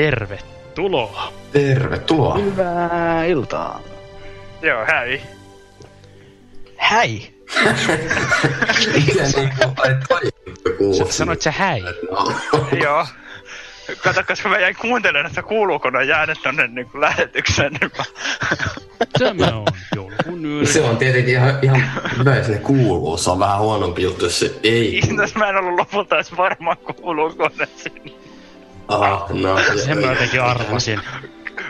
Tervetuloa. Tervetuloa. Hyvää iltaa. Joo, hei. Häi! Miten niinku, ai toi? Sanoit sä häi? No. Joo. Kato, koska mä jäin kuuntelemaan, että kuuluuko ne jäänyt tonne niin kuin lähetykseen. Niin mä... Tämä on joulukuun yöri. Se on tietenkin ihan, ihan hyvä, jos ne kuuluu. Se on vähän huonompi juttu, jos se ei. Itse mä en ollut lopulta edes varma, kuuluuko ne sinne. Ah, no. Sen mä jotenkin arvasin.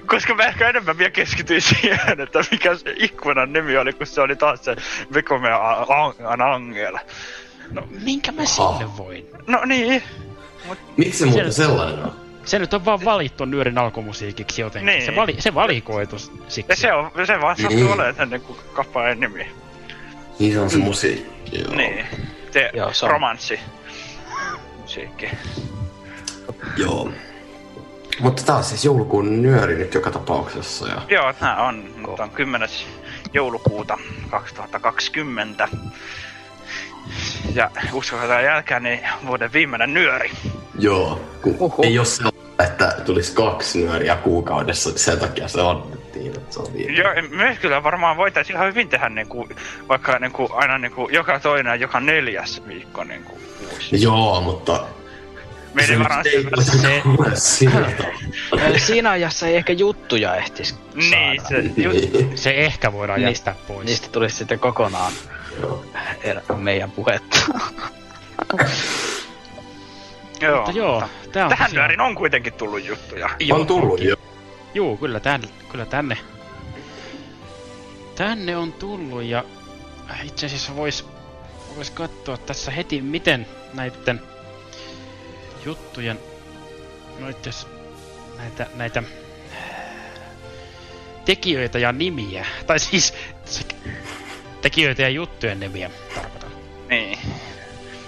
Koska mä ehkä enemmän vielä keskityin siihen, että mikä se ikkunan nimi oli, kun se oli taas se Vekome An Angel. No minkä mä Aha. sinne voin? No niin, Miksi se muuten sellainen on? Se nyt on vaan valittu nyörin alkumusiikiksi jotenkin. Niin. Se, vali, se valikoitu siksi. ja se, on, se vaan sattuu Niin. olemaan niin kuin kappaleen nimi. Niin se on se musiikki, joo. Niin, se Joo, se on- romanssi. Musiikki. Joo. Mutta taas siis joulukuun nyöri nyt joka tapauksessa. Ja... Joo, tää on, nyt on 10. joulukuuta 2020. Ja uskokaa jälkeen, niin vuoden viimeinen nyöri. Joo, kun Oho. ei ole sellaista, että tulisi kaksi nyöriä kuukaudessa, niin sen takia se annettiin, että se on viime. Joo, myös kyllä varmaan voitaisiin ihan hyvin tehdä niinku, vaikka niinku, aina niinku, joka toinen ja joka neljäs viikko niinku, kuusi. Joo, mutta... Tavalla. Ö, Siinä ajassa ei ehkä juttuja ehtis niin, saada. se, ju, Niin, Se ehkä voidaan Niin. jättää pois. Niistä tulisi sitten kokonaan joo. meidän puhetta. joo, Mutta joo, tää on Tähän nyörin on kuitenkin tullut juttuja. On tullut jo. Juu, kyllä, tän, kyllä tänne. Tänne on tullut ja itse asiassa vois, vois katsoa tässä heti miten näitten juttujen, no asiassa näitä, näitä tekijöitä ja nimiä, tai siis se- tekijöitä ja juttujen nimiä tarkoitan. Niin.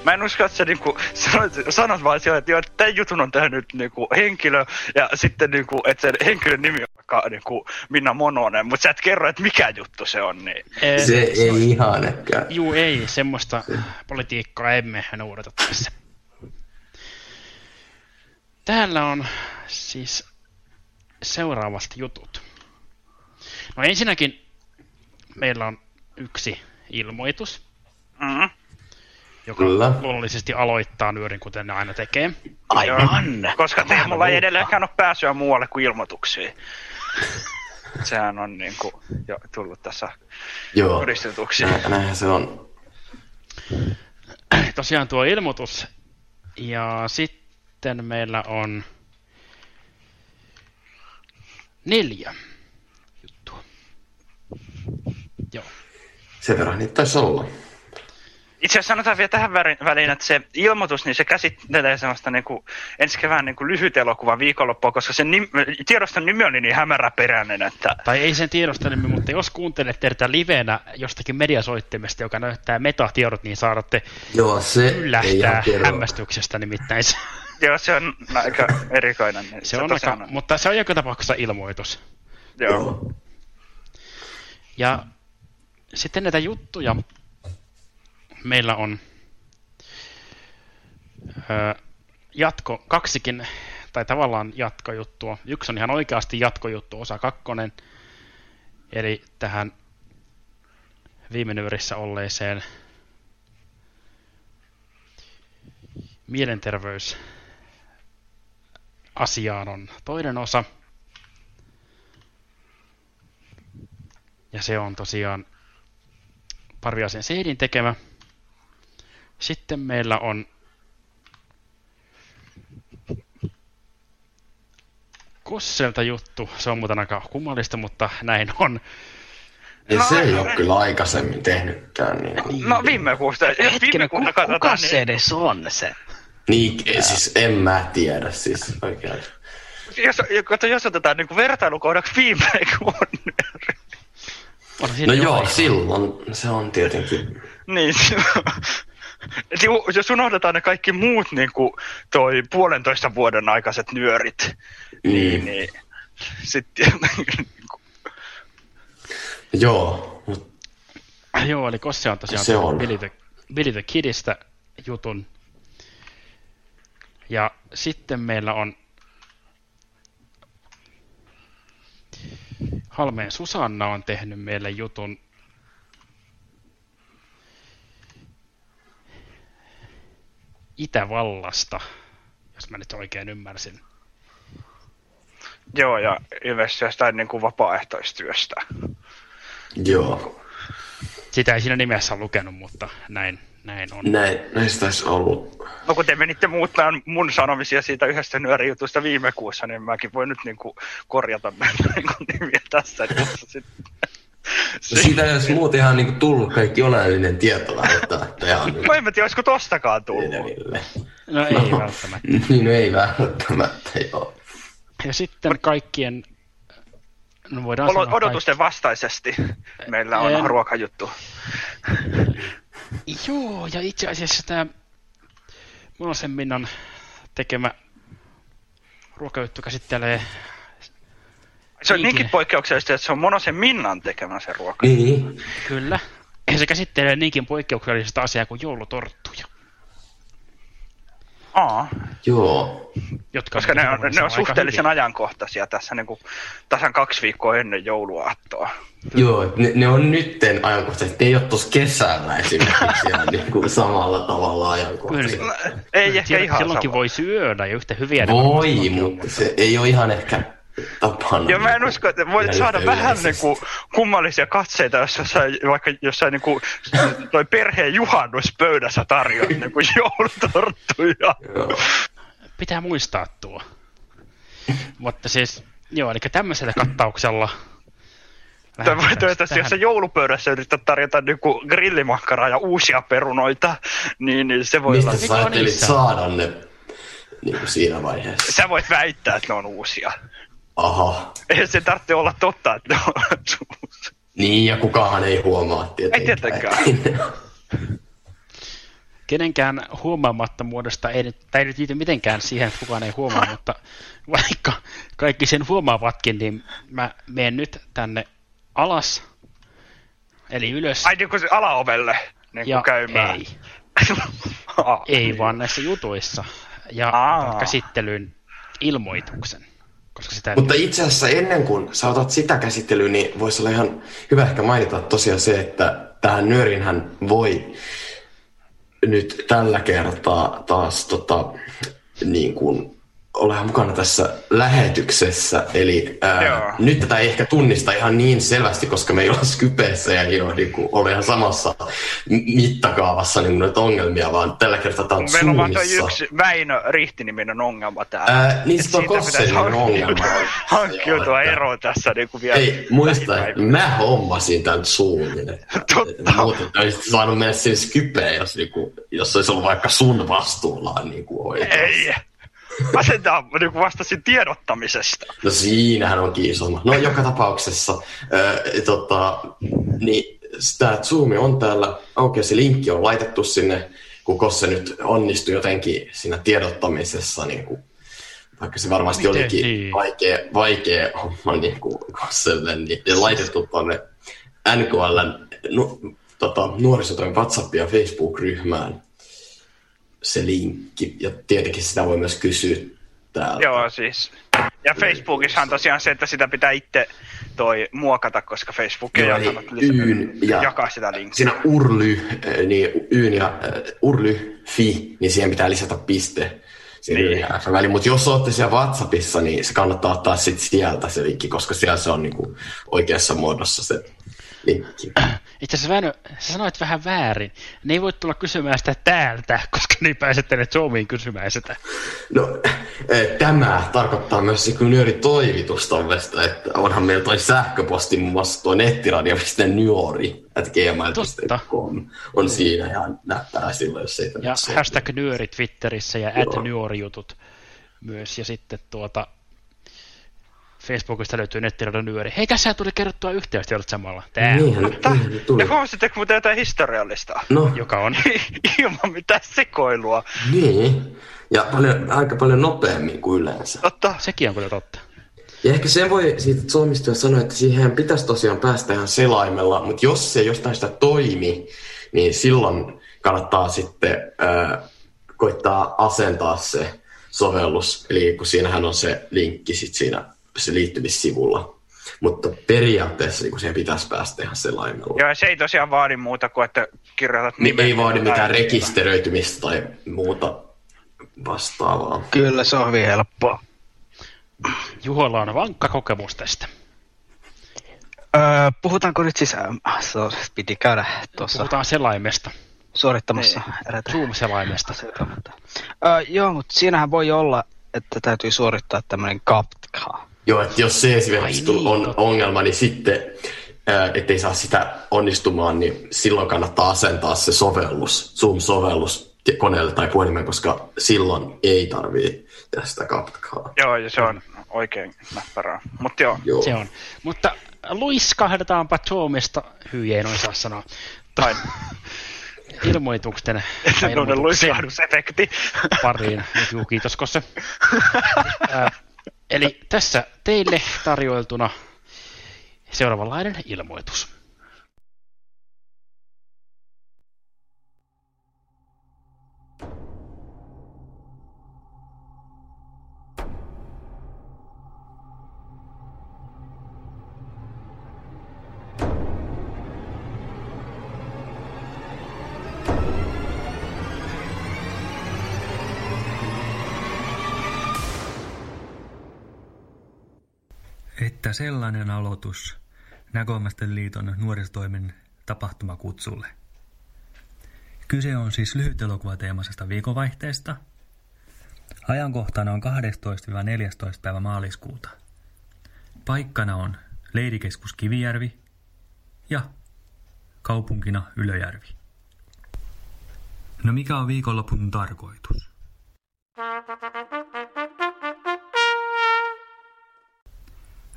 Mä en usko, että sä niinku sanot, sanot vaan siellä, että joo, että tämän jutun on tehnyt niinku henkilö, ja sitten niinku, että sen henkilön nimi on vaikka niinku Minna Mononen, mutta sä et kerro, että mikä juttu se on, niin Eh, Se ei ihan ehkä. Juu, ei, semmoista politiikkaa emme noudata tässä. Täällä on siis seuraavasti jutut. No ensinnäkin meillä on yksi ilmoitus, mm, joka Kyllä. luonnollisesti aloittaa nyörin, kuten ne aina tekee. Aivan! koska te, mulla ei edelleenkään ole pääsyä muualle kuin ilmoituksiin. Sehän on niinku jo tullut tässä Joo. todistetuksi. Nä- Näinhän se on. Tosiaan tuo ilmoitus. Ja sitten meillä on neljä juttua. Joo. Sen verran niitä taisi olla. Itse asiassa sanotaan vielä tähän väliin, että se ilmoitus, niin se käsittelee sellaista niinku, ensi kevään niinku lyhyt elokuva viikonloppua, koska sen nim, tiedoston nimi oli niin hämäräperäinen, että Tai ei sen tiedostelemme, mutta jos kuuntelette tätä livenä jostakin mediasoittimesta, joka näyttää metatiedot, niin saadatte Joo, se ei hämmästyksestä nimittäin. Se, joo, se on aika erikoinen. Niin se on tosiaan aika, mutta se on joka tapauksessa ilmoitus. Joo. Joo. Ja sitten näitä juttuja meillä on öö, jatko, kaksikin, tai tavallaan jatkojuttua. Yksi on ihan oikeasti jatkojuttu, osa kakkonen, eli tähän viime nyörissä olleeseen mielenterveys asiaan on toinen osa. Ja se on tosiaan Parviaisen Seidin tekemä. Sitten meillä on Kosselta juttu. Se on muuten aika kummallista, mutta näin on. Ja No, se ei ole kyllä aikaisemmin tehnytkään. Niin, No viime kuusta. Jos viime Hetkinen, ku, kuusta kuka katsotaan, se niin edes on se? Niin siis en mä tiedä siis oikein. jos, kato, jos otetaan niin vertailukohdaksi viime On No joo, jotain. silloin se on tietenkin. Niin, ju- jos unohdetaan ne kaikki muut niin kuin toi puolentoista vuoden aikaiset nyörit, niin, Mm. niin sitten Joo, mutta Joo, eli Kosse on tosiaan Se on. Billy the, Billy the Kidistä jutun. Ja sitten meillä on Halmeen Susanna on tehnyt meille jutun Itävallasta, jos mä nyt oikein ymmärsin. joo, ja ilmeisesti jostain niin kuin vapaaehtoistyöstä. joo. Sitä ei siinä nimessä lukenut, mutta näin, näin on. Näin, näistä taisi ollut. No kun te menitte muuttaa mun sanomisia siitä yhdestä nyörijutusta viime kuussa, niin mäkin voin nyt niin kuin korjata näitä niin kuin nimiä tässä. Tässä sitten. No siitä ei olisi muuten ihan niinku tullut kaikki oleellinen tieto ihan No en mä tiedä, olisiko tostakaan tullut. No ei No. välttämättä. Niin, no ei välttämättä, joo. Ja sitten kaikkien, no voidaan Olo- sanoa odotusten vastaisesti meillä on En- ruokajuttu. Joo, ja itse asiassa tämä Monosen Minnan tekemä ruokajuttu käsittelee, Se on Niinkin. niinkin poikkeuksellista, että se on Monosen Minnan tekemä se ruoka. Niin. kyllä, ja se käsittelee niinkin poikkeuksellisesta asiaa kuin joulutorttuja, Aa, Joo. jotka koska ne on, ne on suhteellisen hyvin. ajankohtaisia tässä niin kuin tasan kaksi viikkoa ennen jouluaattoa. Joo, ne, ne on nytten ajankohtaiset. Ne ei ole tuossa kesällä esimerkiksi ihan niinku samalla tavalla ajankohtaiset. Kyllä. Ei ehkä Siellä, ihan silloinkin sama. voi syödä ja yhtä hyviä Voi, mutta se ei ole ihan ehkä tapana. Ja mä en usko, että voit saada vähän niin kuin kummallisia katseita, jos jossain, vaikka jossain niin kuin, toi perheen juhannuspöydässä tarjoat niin kuin joulutorttuja. Joo. Pitää muistaa tuo. Mutta siis, joo, eli tämmöisellä kattauksella Tähän- jos sä joulupöydässä yrität tarjota niinku grillimakkaraa ja uusia perunoita, niin, niin se voi Mistä olla... sä ajattelit niissä? saada ne niin kuin siinä vaiheessa? Sä voit väittää, että ne on uusia. Aha. Ei se tarvitse olla totta, että ne on uusia. Niin, ja kukaan ei huomaa tietenkään. tietenkään. että- kenenkään huomaamattomuudesta ei, nyt- tai ei nyt liity mitenkään siihen, että kukaan ei huomaa, mutta vaikka kaikki sen huomaavatkin, niin mä menen nyt tänne alas, eli ylös, Ai niin kuin se alaovelle niin ja kuin käymään. ei, Aa, ei vaan näissä jutuissa, ja Aa. ilmoituksen, koska sitä Mutta itse asiassa ennen kuin sä otat sitä käsittelyä, niin voisi olla ihan hyvä ehkä mainita tosiaan se, että tähän nyörinhän voi nyt tällä kertaa taas tota, niin kuin olla mukana tässä lähetyksessä. Eli Joo. ää, nyt tätä ei ehkä tunnista ihan niin selvästi, koska me ei olla Skypeessä ja ei ole, niin kuin, ole ihan samassa mittakaavassa niin kuin noita ongelmia, vaan tällä kertaa tämä on Meillä on vaan Zoomissa. yksi Väinö Rihtiniminen ongelma täällä. Ää, niin se on Kosselin ongelma. Hankkiutua että- eroon tässä niin kuin vielä. Ei, muista, mä hommasin tämän Zoomin. Totta. muuten olisit saanut mennä sinne Skypeen, jos, niinku, jos olisi ollut vaikka sun vastuullaan niinku oikeasti. Ei. Mä sen niin vastasin tiedottamisesta. No siinähän on kiisoma. No joka tapauksessa, ää, tota, niin tämä Zoom on täällä auki se linkki on laitettu sinne, kun Kosse nyt onnistui jotenkin siinä tiedottamisessa, niin kuin, vaikka se varmasti Miten olikin niin? vaikea, vaikea homma niin kuin Kosselle, niin laitettu tuonne NKLn nu, tota, nuorisotoimen WhatsApp- ja Facebook-ryhmään se linkki. Ja tietenkin sitä voi myös kysyä täältä. Joo, siis. Ja Facebookissa on tosiaan se, että sitä pitää itse toi muokata, koska Facebook ei Joo, antanut eli Yn ja- jakaa sitä linkkiä. Siinä urly, äh, niin yn ja äh, urly.fi, niin siihen pitää lisätä piste Niin. niin. väliin. Mutta jos olette siellä WhatsAppissa, niin se kannattaa ottaa sit sieltä se linkki, koska siellä se on niinku oikeassa muodossa se linkki. Itse asiassa Väinö, sä sanoit vähän väärin. Ne ei voi tulla kysymään sitä täältä, koska ne ei pääse tänne Zoomiin kysymään sitä. No, eh, tämä tarkoittaa myös se, kun nyöri toivitustovesta, että onhan meillä toi sähköposti muun muassa tuo nettiradio.nyori at gmail.com on siinä ihan näppärä silloin, jos ei Ja hashtag nyöri Twitterissä ja at nyörijutut myös. Ja sitten tuota Facebookista löytyy nettiradio nyöri. Hei, tässä tuli kerrottua yhteystä, olet samalla. Tää, Niinhän, niinhän tuli. Ja huomasitteko muuten jotain historiallista? No, joka on. Ilman mitään sekoilua. niin. Ja paljon, aika paljon nopeammin kuin yleensä. Totta. Sekin on kyllä totta. Ja ehkä sen voi siitä Suomista sanoa, että siihen pitäisi tosiaan päästä ihan selaimella, mutta jos se jostain sitä toimi, niin silloin kannattaa sitten äh, koittaa asentaa se sovellus. Eli kun siinähän on se linkki sit siinä se liittymissivulla. Mutta periaatteessa niin siihen pitäisi päästä ihan selaimella. Joo, ja se ei tosiaan vaadi muuta kuin, että kirjoitat Niin nimen ei vaadi tai- mitään rekisteröitymistä tai muuta vastaavaa. Kyllä se on hyvin helppoa. Juholla on vankka kokemus tästä. Öö, puhutaanko nyt siis, äh, se piti käydä tuossa Puhutaan selaimesta, suorittamassa Niin. eräitä Zoom-selaimesta. öö, joo, mutta siinähän voi olla, että täytyy suorittaa tämmöinen kaptka. Joo, että jos se esimerkiksi Ai niin, on totta. ongelma, niin sitten, ää, ettei saa sitä onnistumaan, niin silloin kannattaa asentaa se sovellus, Zoom-sovellus koneelle tai puhelimeen, koska silloin ei tarvii tehdä sitä kaptkaa. Joo, ja se on oikein näppärää. Mutta joo, Joo. Se on. Mutta luiskahdetaanpa Zoomista, hyi ei noin saa sanoa, tai ilmoituksen, ilmoituksen luiskahdusefekti. pariin. Juu, kiitos Kosse. Eli tässä teille tarjoiltuna seuraavanlainen ilmoitus. Että sellainen aloitus Näkomasten liiton nuorisotoimen tapahtumakutsulle. Kyse on siis lyhytelokuvateemaisesta viikonvaihteesta. Ajankohtana on 12-14. päivä maaliskuuta. Paikkana on Leirikeskus Kivijärvi ja kaupunkina Ylöjärvi. No mikä on viikonlopun tarkoitus?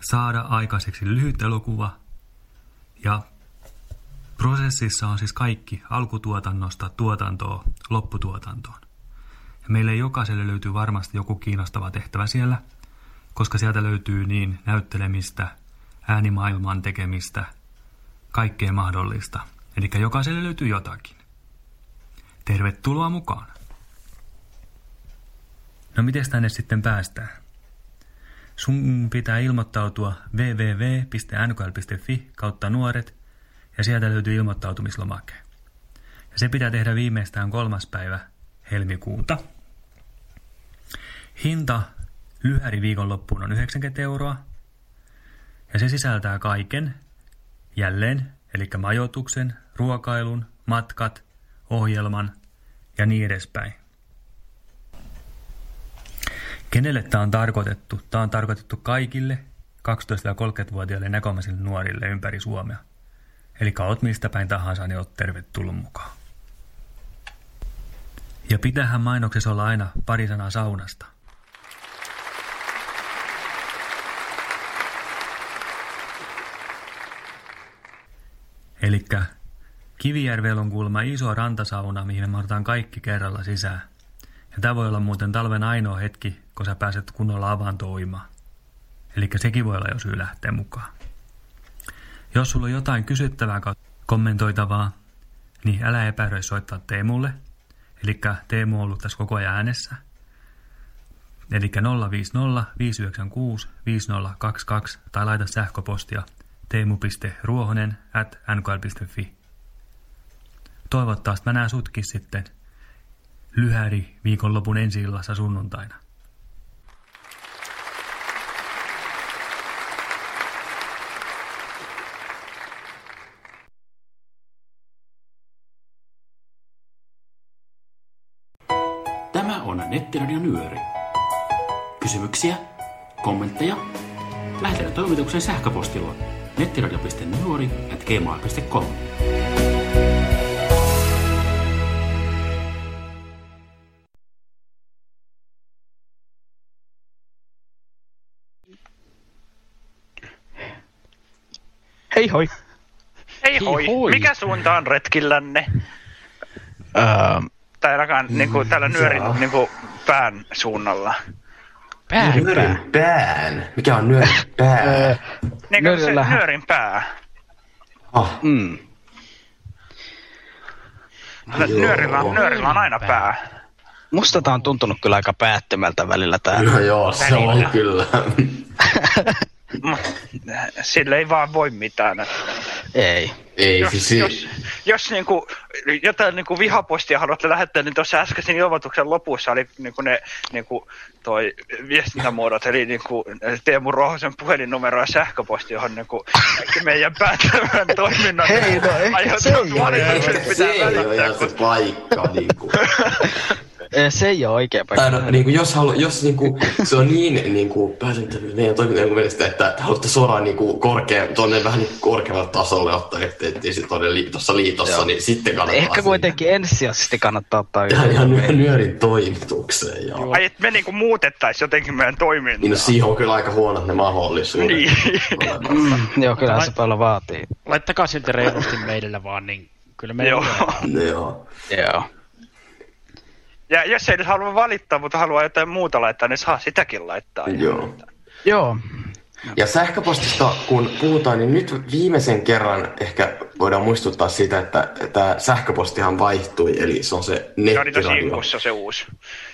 Saada aikaiseksi lyhyt elokuva ja prosessissa on siis kaikki alkutuotannosta tuotantoon lopputuotantoon. Ja meille jokaiselle löytyy varmasti joku kiinnostava tehtävä siellä, koska sieltä löytyy niin näyttelemistä, äänimaailman tekemistä, kaikkea mahdollista. Eli jokaiselle löytyy jotakin. Tervetuloa mukaan! No miten tänne sitten päästään? Sun pitää ilmoittautua www.nkl.fi kautta nuoret ja sieltä löytyy ilmoittautumislomake. Ja se pitää tehdä viimeistään kolmas päivä helmikuuta. Hinta lyhäri viikonloppuun on 90 euroa ja se sisältää kaiken jälleen, eli majoituksen, ruokailun, matkat, ohjelman ja niin edespäin. Kenelle tämä on tarkoitettu? Tämä on tarkoitettu kaikille 12-30-vuotiaille näkomaisille nuorille ympäri Suomea. Eli oot mistä päin tahansa, niin oot tervetullut mukaan. Ja pitähän mainoksessa olla aina pari sanaa saunasta. Eli Kivijärvellä on kuulemma iso rantasauna, mihin me kaikki kerralla sisään. Ja tämä voi olla muuten talven ainoa hetki, kun sä pääset kunnolla avantoimaan. Eli sekin voi olla jo syy lähteä mukaan. Jos sulla on jotain kysyttävää tai kommentoitavaa, niin älä epäröi soittaa Teemulle. Eli Teemu on ollut tässä koko ajan äänessä. Eli 050 596 5022 tai laita sähköpostia teemu.ruohonen at nkl.fi. Toivottavasti mä näen sutkin sitten lyhäri viikonlopun ensi illassa sunnuntaina. Tämä on Nettiradio Nyöri. Kysymyksiä? Kommentteja? Lähetä toimituksen sähköpostilla nettiradio.nyori at gmail.com. Hei hoi. Hei hoi. hoi. Mikä suunta on retkillänne? Öö, Tai ainakaan niinku, täällä nyörin Jaa. niinku, pään suunnalla. Pää. Nyörin pään. Mikä on nyörin pää? Niinku se Nyörillähän- nyörin pää. Ah, mm. Mutta Joo. Nyörillä, on- nyörillä on aina pää. Musta tää on tuntunut kyllä aika päättömältä välillä tää. no joo, se on kyllä. Sille ei vaan voi mitään. Ei. Ei, Jos, siis... jos, jos niinku, jotain niinku vihapostia haluatte lähettää, niin tuossa äskeisen ilmoituksen lopussa oli niinku ne niinku, toi viestintämuodot, eli niinku Teemu Rohosen puhelinnumero ja sähköposti, johon niinku kaikki meidän päättävän toiminnan Hei, no ehkä se ei ole. se pitää ei ole paikka, niinku. Ei, Se ei ole oikea Tai paikka. no, niin kuin, jos, halu, jos niin kuin, se on niin, niin kuin, pääsentävyys meidän toiminnan mielestä, että te haluatte suoraan niin kuin, korkea, tuonne vähän niin kuin korkealle tasolle ottaa, että se tuonne li, tuossa liitossa, Joo. niin sitten kannattaa Ehkä kuitenkin ensisijaisesti kannattaa ottaa Ihan, ihan yhteyttä. ny- nyörin toimitukseen, joo. Ai, että me niinku muutettais jotenkin meidän toimintaa. Niin no, siihen on kyllä aika huonot ne mahdollisuudet. Niin. Mm, joo, kyllä se paljon vaatii. Laittakaa silti reilusti meille vaan, niin kyllä me Joo. Joo. Joo. Ja jos ei nyt halua valittaa, mutta haluaa jotain muuta laittaa, niin saa sitäkin laittaa. Joo. Joo. Ja sähköpostista kun puhutaan, niin nyt viimeisen kerran ehkä voidaan muistuttaa siitä, että tämä sähköpostihan vaihtui, eli se on se niin nettiradio. inkussa se uusi.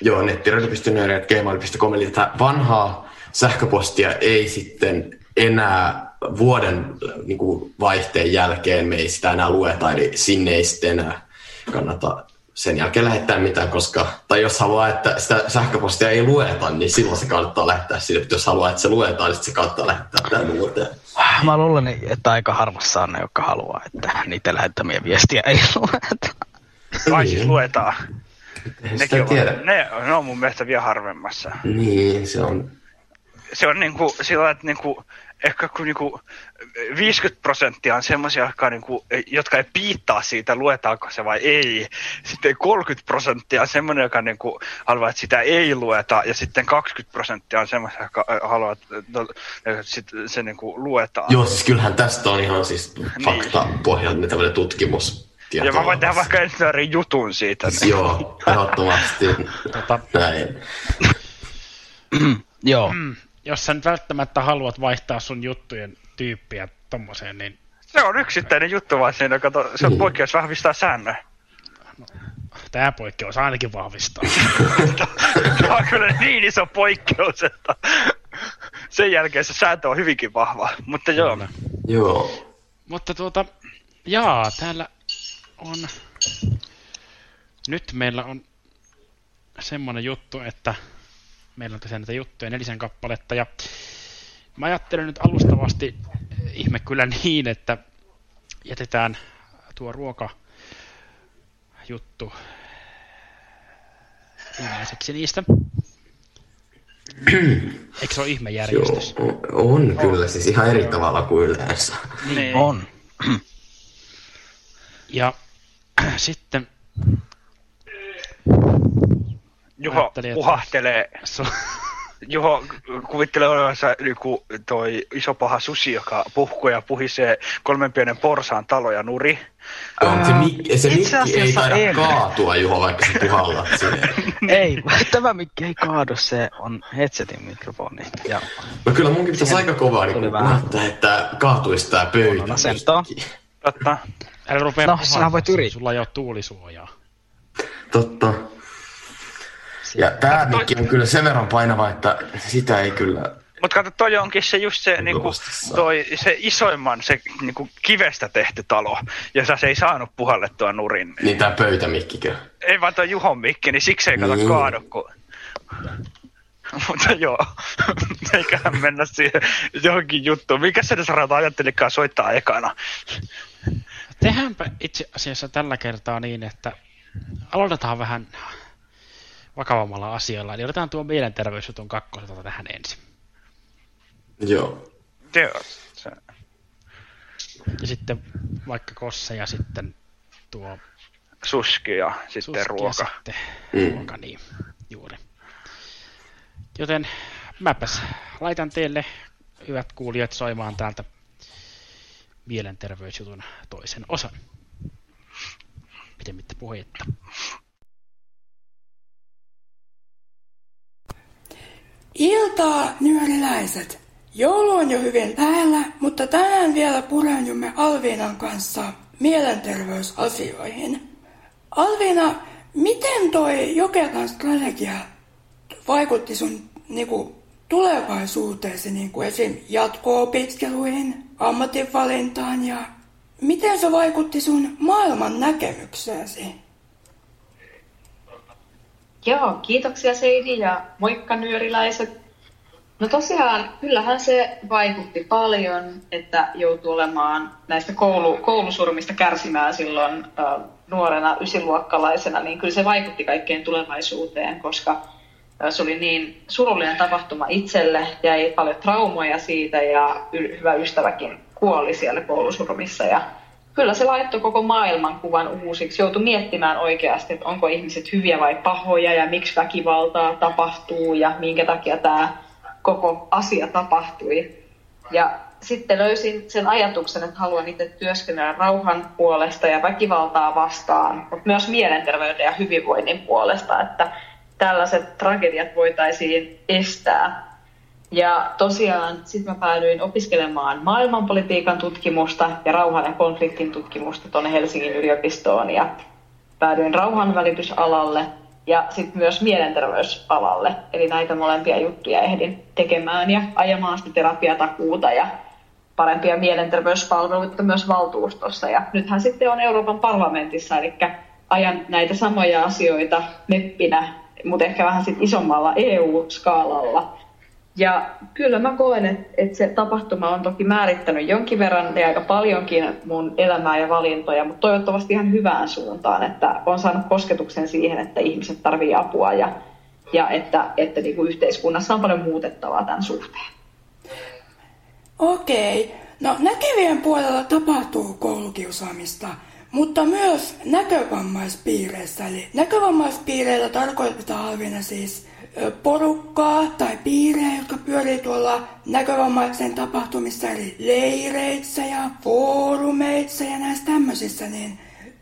Joo, nettiradio.nööri.gmail.com, eli tätä vanhaa sähköpostia ei sitten enää vuoden niin kuin, vaihteen jälkeen me ei sitä enää lueta, eli sinne ei sitten enää kannata sen jälkeen lähettää mitään, koska, tai jos haluaa, että sitä sähköpostia ei lueta, niin silloin se kannattaa lähettää sinne, jos haluaa, että se luetaan, niin se kannattaa lähettää tänne uuteen. Mä luulen, että aika harvassa on ne, jotka haluaa, että niitä lähettämiä viestiä ei lueta. Ai Niin. siis luetaan. Ei sitä Nekin tiedä. ovat, ne, ne on mun mielestä vielä harvemmassa. Niin, se on. Se on niinku sillä että niinku, ehkä kun niinku 50 prosenttia on semmoisia, jotka, niinku, jotka ei piittaa siitä, luetaanko se vai ei. Sitten 30 prosenttia on semmoinen, joka niinku haluaa, että sitä ei lueta. Ja sitten 20 prosenttia on semmoisia, jotka haluaa, että no, sit se niinku luetaan. Joo, siis kyllähän tästä on ihan siis fakta pohjalta tämmöinen tutkimus. ja mä voin tehdä vaikka ensimmäinen jutun siitä. Siis Joo, ehdottomasti. Tota, Näin. Joo. Jos sä nyt välttämättä haluat vaihtaa sun juttujen tyyppiä tommoseen, niin Se on yksittäinen juttu vaan siinä, kato, se on Niin. poikkeus vahvistaa säännön. tämä poikkeus ainakin vahvistaa. Tämä on kyllä niin iso poikkeus, että sen jälkeen se sääntö on hyvinkin vahva. Mutta joo, Kyllä. Joo. Mutta tuota, jaa, täällä on... Nyt meillä on semmonen juttu, että meillä on tosiaan näitä juttuja nelisen kappaletta, ja mä ajattelen nyt alustavasti eh, ihme kyllä niin, että jätetään tuo ruoka juttu viimeiseksi niistä. Eikö se ole Joo, ihmejärjestys? on, on kyllä, siis ihan eri tavalla kuin yleensä. niin. On. Ja sitten Juho että- puhahtelee. so, Juho kuvittelee olevansa joku toi iso paha susi, joka puhkuu ja puhisee kolmen pienen porsaan taloja nuri. Joo, se, mik, se mikki ei taida en. kaatua, Juho, vaikka sä puhallat ei, tämä mikki ei kaadu, se on headsetin mikrofoni. Ja No kyllä munkin pitäisi aika kovaa niin näyttää, että kaatuisi tää pöytä. No, asentoa. Totta. Älä rupea No, sinä voit yrittää. Sulla ei ole tuulisuojaa. Totta. Ja tää mikki on kyllä sen verran painava, että sitä ei kyllä... Mutta kato, toi onkin se just se, niinku, toi, se isoimman, se niinku, kivestä tehty talo, jossa se ei saanut puhallettua nurin. Niin tää pöytämikkikö? Ei vaan toi Juhon mikki, niin siksi ei kato Niin. kaadu, kun... Mutta joo, eiköhän mennä siihen johonkin juttuun. Mikä se sarata ajattelikaan soittaa ekana? Tehdäänpä itse asiassa tällä kertaa niin, että aloitetaan vähän vakavammalla asialla. Eli otetaan tuo mielenterveysjutun kakkoselta tähän ensin. Joo. Joo, Ja sitten vaikka Kossa ja sitten tuo suski ja sitten suski ruoka. ja sitten Mm. ruoka, niin juuri. Joten mäpäs laitan teille, hyvät kuulijat, soimaan täältä mielenterveysjutun toisen osan. Pidemmittä puheitta. Iltaa, nyöriläiset. Joulu on jo hyvin lähellä, mutta tänään vielä pureudumme Alviinan kanssa mielenterveysasioihin. Alviina, miten toi Jokelan strategia vaikutti sun niinku, tulevaisuuteesi, niinku esim. jatko-opiskeluihin, ammatinvalintaan ja miten se vaikutti sun maailman näkemykseesi? Joo, kiitoksia Seidi ja moikka nyöriläiset. No tosiaan, kyllähän se vaikutti paljon, että joutui olemaan näistä koulu, koulusurmista kärsimään silloin äh, nuorena ysiluokkalaisena, niin kyllä se vaikutti kaikkeen tulevaisuuteen, koska se oli niin surullinen tapahtuma itselle, jäi paljon traumoja siitä ja y- hyvä ystäväkin kuoli siellä koulusurmissa ja kyllä se laittoi koko maailmankuvan uusiksi. Joutui miettimään oikeasti, että onko ihmiset hyviä vai pahoja ja miksi väkivaltaa tapahtuu ja minkä takia tämä koko asia tapahtui. Ja sitten löysin sen ajatuksen, että haluan itse työskennellä rauhan puolesta ja väkivaltaa vastaan, mutta myös mielenterveyden ja hyvinvoinnin puolesta, että tällaiset tragediat voitaisiin estää. Ja tosiaan sitten mä päädyin opiskelemaan maailmanpolitiikan tutkimusta ja rauhan ja konfliktin tutkimusta tuonne Helsingin yliopistoon ja päädyin rauhanvälitysalalle ja sitten myös mielenterveysalalle. Eli näitä molempia juttuja ehdin tekemään ja ajamaan sitä terapiatakuuta ja parempia mielenterveyspalveluita myös valtuustossa. Ja nythän sitten on Euroopan parlamentissa, eli ajan näitä samoja asioita meppinä, mutta ehkä vähän sitten isommalla EU-skaalalla. Ja kyllä mä koen, että, että se tapahtuma on toki määrittänyt jonkin verran ja aika paljonkin mun elämää ja valintoja, mutta toivottavasti ihan hyvään suuntaan, että on saanut kosketuksen siihen, että ihmiset tarvitsevat apua ja, ja että, että niin kuin yhteiskunnassa on paljon muutettavaa tämän suhteen. Okei, no näkevien puolella tapahtuu koulukiusaamista, mutta myös näkövammaispiireissä. Eli näkövammaispiireillä tarkoitetaan alvina siis porukkaa tai piirejä, jotka pyörii tuolla näkövammaisten tapahtumissa, eli leireissä ja foorumeissa ja näissä tämmöisissä, niin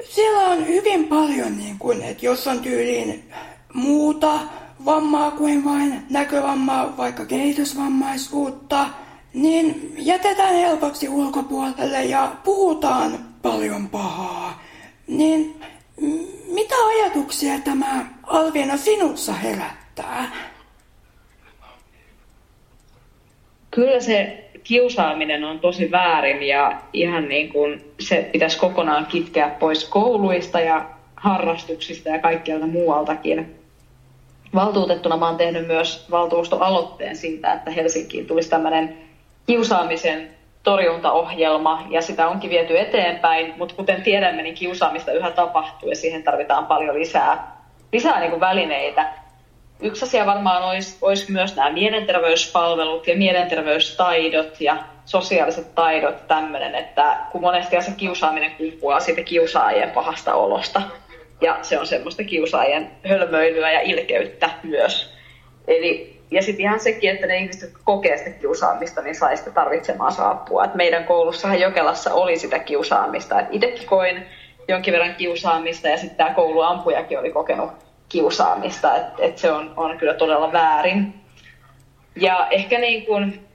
siellä on hyvin paljon, niin kuin, että jos on tyyliin muuta vammaa kuin vain näkövammaa, vaikka kehitysvammaisuutta, niin jätetään helpoksi ulkopuolelle ja puhutaan paljon pahaa. Niin mitä ajatuksia tämä Alviina sinussa herättää? Kyllä se kiusaaminen on tosi väärin ja ihan niin kuin se pitäisi kokonaan kitkeä pois kouluista ja harrastuksista ja kaikkialta muualtakin. Valtuutettuna mä oon tehnyt myös valtuustoaloitteen siitä, että Helsinkiin tulisi tämmöinen kiusaamisen torjuntaohjelma ja sitä onkin viety eteenpäin, mutta kuten tiedämme, niin kiusaamista yhä tapahtuu ja siihen tarvitaan paljon lisää, lisää niin kuin välineitä. Yksi asia varmaan olisi, olisi myös nämä mielenterveyspalvelut ja mielenterveystaidot ja sosiaaliset taidot tämmöinen, että kun monesti se kiusaaminen kumpuaa siitä kiusaajien pahasta olosta ja se on semmoista kiusaajien hölmöilyä ja ilkeyttä myös. Eli ja sitten ihan sekin, että ne ihmiset, jotka kokee sitä kiusaamista, niin sai sitä tarvitsemaan apua. Et meidän koulussahan Jokelassa oli sitä kiusaamista. Itsekin koin jonkin verran kiusaamista ja sitten tämä kouluampujakin oli kokenut kiusaamista. Et, et se on, on kyllä todella väärin. Ja ehkä niin kuin,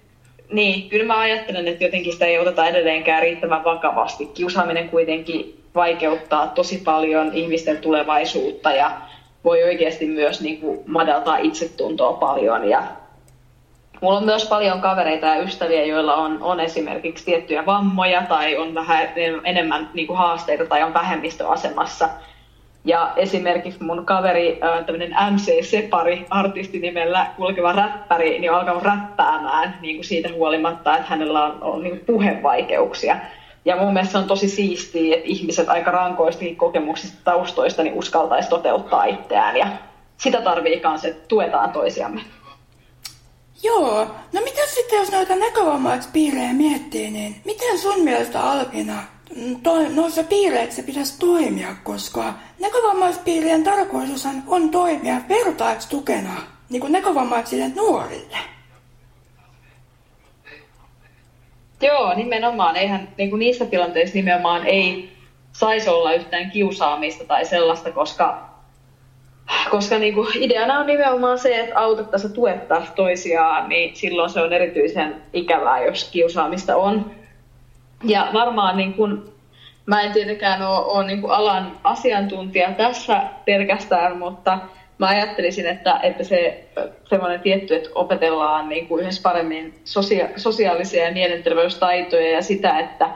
niin, kyllä mä ajattelen, että jotenkin sitä ei oteta edelleenkään riittävän vakavasti. Kiusaaminen kuitenkin vaikeuttaa tosi paljon ihmisten tulevaisuutta ja voi oikeasti myös niin kuin madaltaa itsetuntoa paljon. Ja mulla on myös paljon kavereita ja ystäviä, joilla on, on esimerkiksi tiettyjä vammoja tai on vähän enemmän niin kuin haasteita tai on vähemmistöasemassa. Ja esimerkiksi mun kaveri, tämmöinen MC Separi, artistinimellä kulkeva räppäri, niin on alkanut räppäämään niin kuin siitä huolimatta, että hänellä on, on niin puhevaikeuksia. Ja mun mielestä se on tosi siistiä, että ihmiset aika rankoistakin kokemuksista taustoista niin uskaltaisi toteuttaa itseään. Ja sitä tarvii kanssa, että tuetaan toisiamme. Joo, no mitä sitten jos noita näkövammaisuuspiirejä miettii, niin miten sun mielestä Alpina noissa piireissä pitäisi toimia, koska näkövammaisuuspiirien tarkoitus on toimia vertaistukena niin kuin näkövammaisille nuorille. Joo, nimenomaan. Eihän niin kuin niissä tilanteissa nimenomaan ei saisi olla yhtään kiusaamista tai sellaista, koska, koska niin kuin ideana on nimenomaan se, että autettaisiin tuettaisiin toisiaan, niin silloin se on erityisen ikävää, jos kiusaamista on. Ja varmaan niin kuin, mä en tietenkään ole, ole niin alan asiantuntija tässä pelkästään, mutta mä ajattelisin, että, että se semmoinen tietty, että opetellaan niin kuin yhdessä paremmin sosia- sosiaalisia ja mielenterveystaitoja ja sitä, että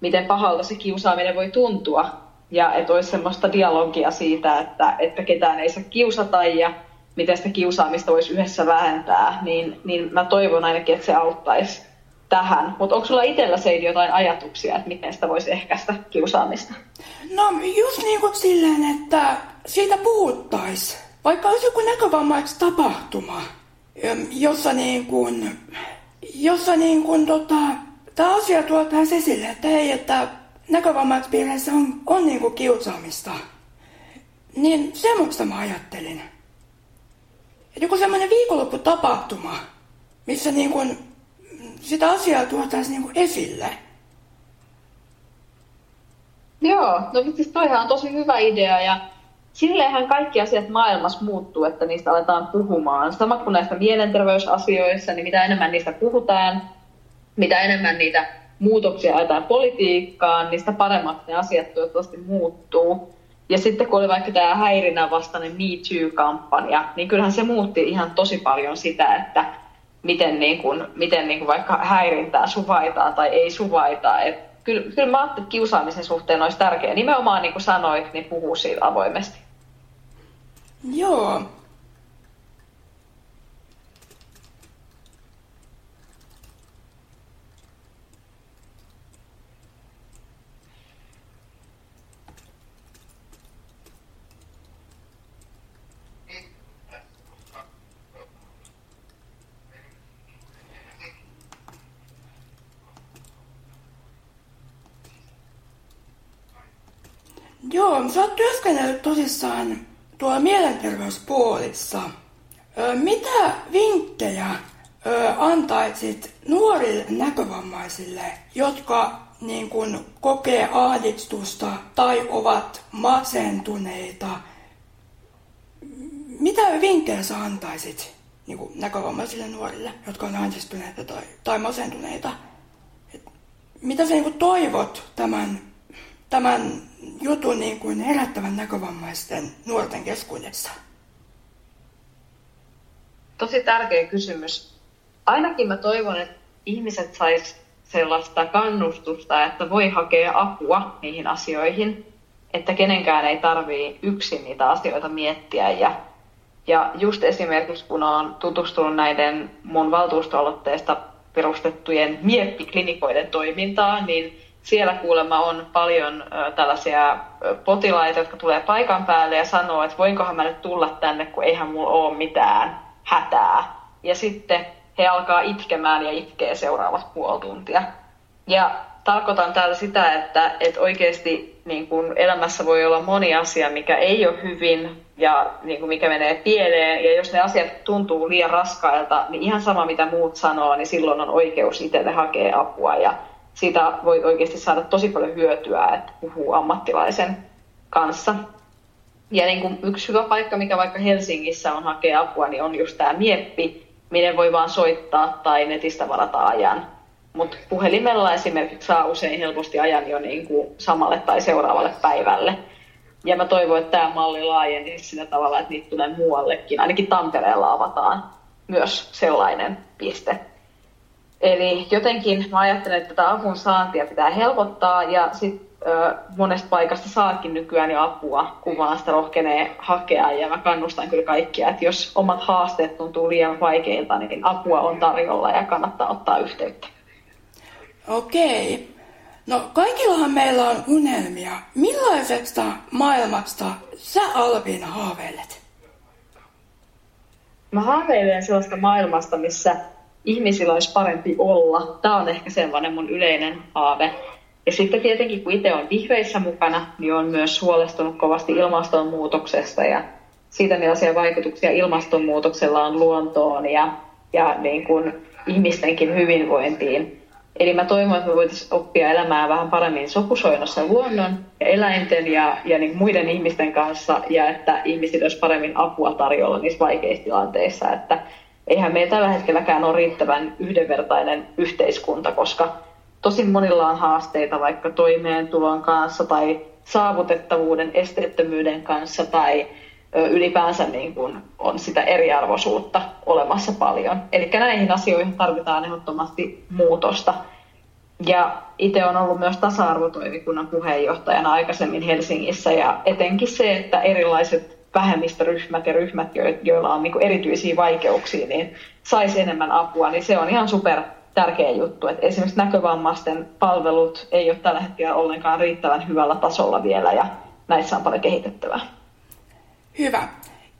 miten pahalta se kiusaaminen voi tuntua. Ja että olisi semmoista dialogia siitä, että, että ketään ei saa kiusata ja miten sitä kiusaamista voisi yhdessä vähentää, niin, niin mä toivon ainakin, että se auttaisi tähän. Mutta onko sulla itsellä se jotain ajatuksia, että miten sitä voisi ehkäistä kiusaamista? No just niin kuin silleen, että siitä puhuttaisiin vaikka olisi joku näkövammaiksi tapahtuma, jossa niin kuin, jossa niin kuin tota, tämä asia tuotaisiin esille, että hei, että näkövammaisuuspiireissä on, on niin kuin kiusaamista. Niin semmoista mä ajattelin. Joku semmoinen viikonlopputapahtuma, missä niin kuin sitä asiaa tuotaisiin niin kuin esille. Joo, no siis toihan on tosi hyvä idea ja silleenhän kaikki asiat maailmassa muuttuu, että niistä aletaan puhumaan. Sama kuin näistä mielenterveysasioissa, niin mitä enemmän niistä puhutaan, mitä enemmän niitä muutoksia ajetaan politiikkaan, niin sitä paremmat ne asiat toivottavasti muuttuu. Ja sitten kun oli vaikka tämä häirinnän vastainen Me Too-kampanja, niin kyllähän se muutti ihan tosi paljon sitä, että miten, niin kuin, miten niin kuin vaikka häirintää suvaitaan tai ei suvaita. Et kyllä, kyllä mä ajattelin, että kiusaamisen suhteen olisi tärkeää nimenomaan niin kuin sanoit, niin puhua siitä avoimesti. Joo. Joo, sä oot työskennellyt tosissaan tuolla mielenterveyspuolissa. Mitä vinkkejä antaisit nuorille näkövammaisille, jotka niin kun, kokee ahdistusta tai ovat masentuneita? Mitä vinkkejä sä antaisit niin kun, näkövammaisille nuorille, jotka on ahdistuneita tai, tai masentuneita? Et mitä sä niin kun, toivot tämän, tämän jutun niin kuin herättävän näkövammaisten nuorten keskuudessa? Tosi tärkeä kysymys. Ainakin mä toivon, että ihmiset sais sellaista kannustusta, että voi hakea apua niihin asioihin, että kenenkään ei tarvii yksin niitä asioita miettiä. Ja, ja just esimerkiksi kun olen tutustunut näiden mun valtuustoaloitteesta perustettujen mieppiklinikoiden toimintaan, niin siellä kuulemma on paljon tällaisia potilaita, jotka tulee paikan päälle ja sanoo, että voinkohan mä nyt tulla tänne, kun eihän mulla ole mitään hätää. Ja sitten he alkaa itkemään ja itkee seuraavat puoli tuntia. Ja tarkoitan täällä sitä, että, että oikeasti niin kun elämässä voi olla moni asia, mikä ei ole hyvin, ja niin kuin mikä menee pieleen. Ja jos ne asiat tuntuu liian raskailta, niin ihan sama mitä muut sanoo, niin silloin on oikeus itselle hakea apua. Ja siitä voi oikeasti saada tosi paljon hyötyä, että puhuu ammattilaisen kanssa. Ja niin kuin yksi hyvä paikka, mikä vaikka Helsingissä on hakea apua, niin on just tämä Mieppi, minne voi vaan soittaa tai netistä varata ajan. Mutta puhelimella esimerkiksi saa usein helposti ajan jo niin kuin samalle tai seuraavalle päivälle. Ja mä toivon, että tämä malli laajenisi sillä tavalla, että niitä tulee muuallekin. Ainakin Tampereella avataan myös sellainen piste. Eli jotenkin mä ajattelen, että tätä avun saantia pitää helpottaa ja sitten monesta paikasta saakin nykyään jo apua, kun vaan sitä rohkenee hakea. Ja mä kannustan kyllä kaikkia, että jos omat haasteet tuntuu liian vaikeilta, niin apua on tarjolla ja kannattaa ottaa yhteyttä. Okei. No kaikillahan meillä on unelmia. Millaisesta maailmasta sä Alviina haaveilet? Mä haaveilen sellaista maailmasta, missä ihmisillä olisi parempi olla. Tämä on ehkä sellainen mun yleinen haave. Ja sitten tietenkin, kun itse on vihreissä mukana, niin on myös huolestunut kovasti ilmastonmuutoksesta ja siitä, millaisia vaikutuksia ilmastonmuutoksella on luontoon ja, ja niin kuin ihmistenkin hyvinvointiin. Eli mä toivon, että me voitaisiin oppia elämään vähän paremmin sopusoinnossa luonnon ja eläinten ja, ja niin muiden ihmisten kanssa ja että ihmisillä olisi paremmin apua tarjolla niissä vaikeissa tilanteissa. Että eihän meillä tällä hetkelläkään ole riittävän yhdenvertainen yhteiskunta, koska tosi monilla on haasteita vaikka toimeentulon kanssa tai saavutettavuuden, esteettömyyden kanssa tai ylipäänsä niin kuin on sitä eriarvoisuutta olemassa paljon. Eli näihin asioihin tarvitaan ehdottomasti muutosta. Ja itse on ollut myös tasa-arvotoimikunnan puheenjohtajana aikaisemmin Helsingissä ja etenkin se, että erilaiset vähemmistöryhmät ja ryhmät, joilla on niin kuin erityisiä vaikeuksia, niin saisi enemmän apua, niin se on ihan super tärkeä juttu. Että esimerkiksi näkövammaisten palvelut ei ole tällä hetkellä ollenkaan riittävän hyvällä tasolla vielä ja näissä on paljon kehitettävää. Hyvä.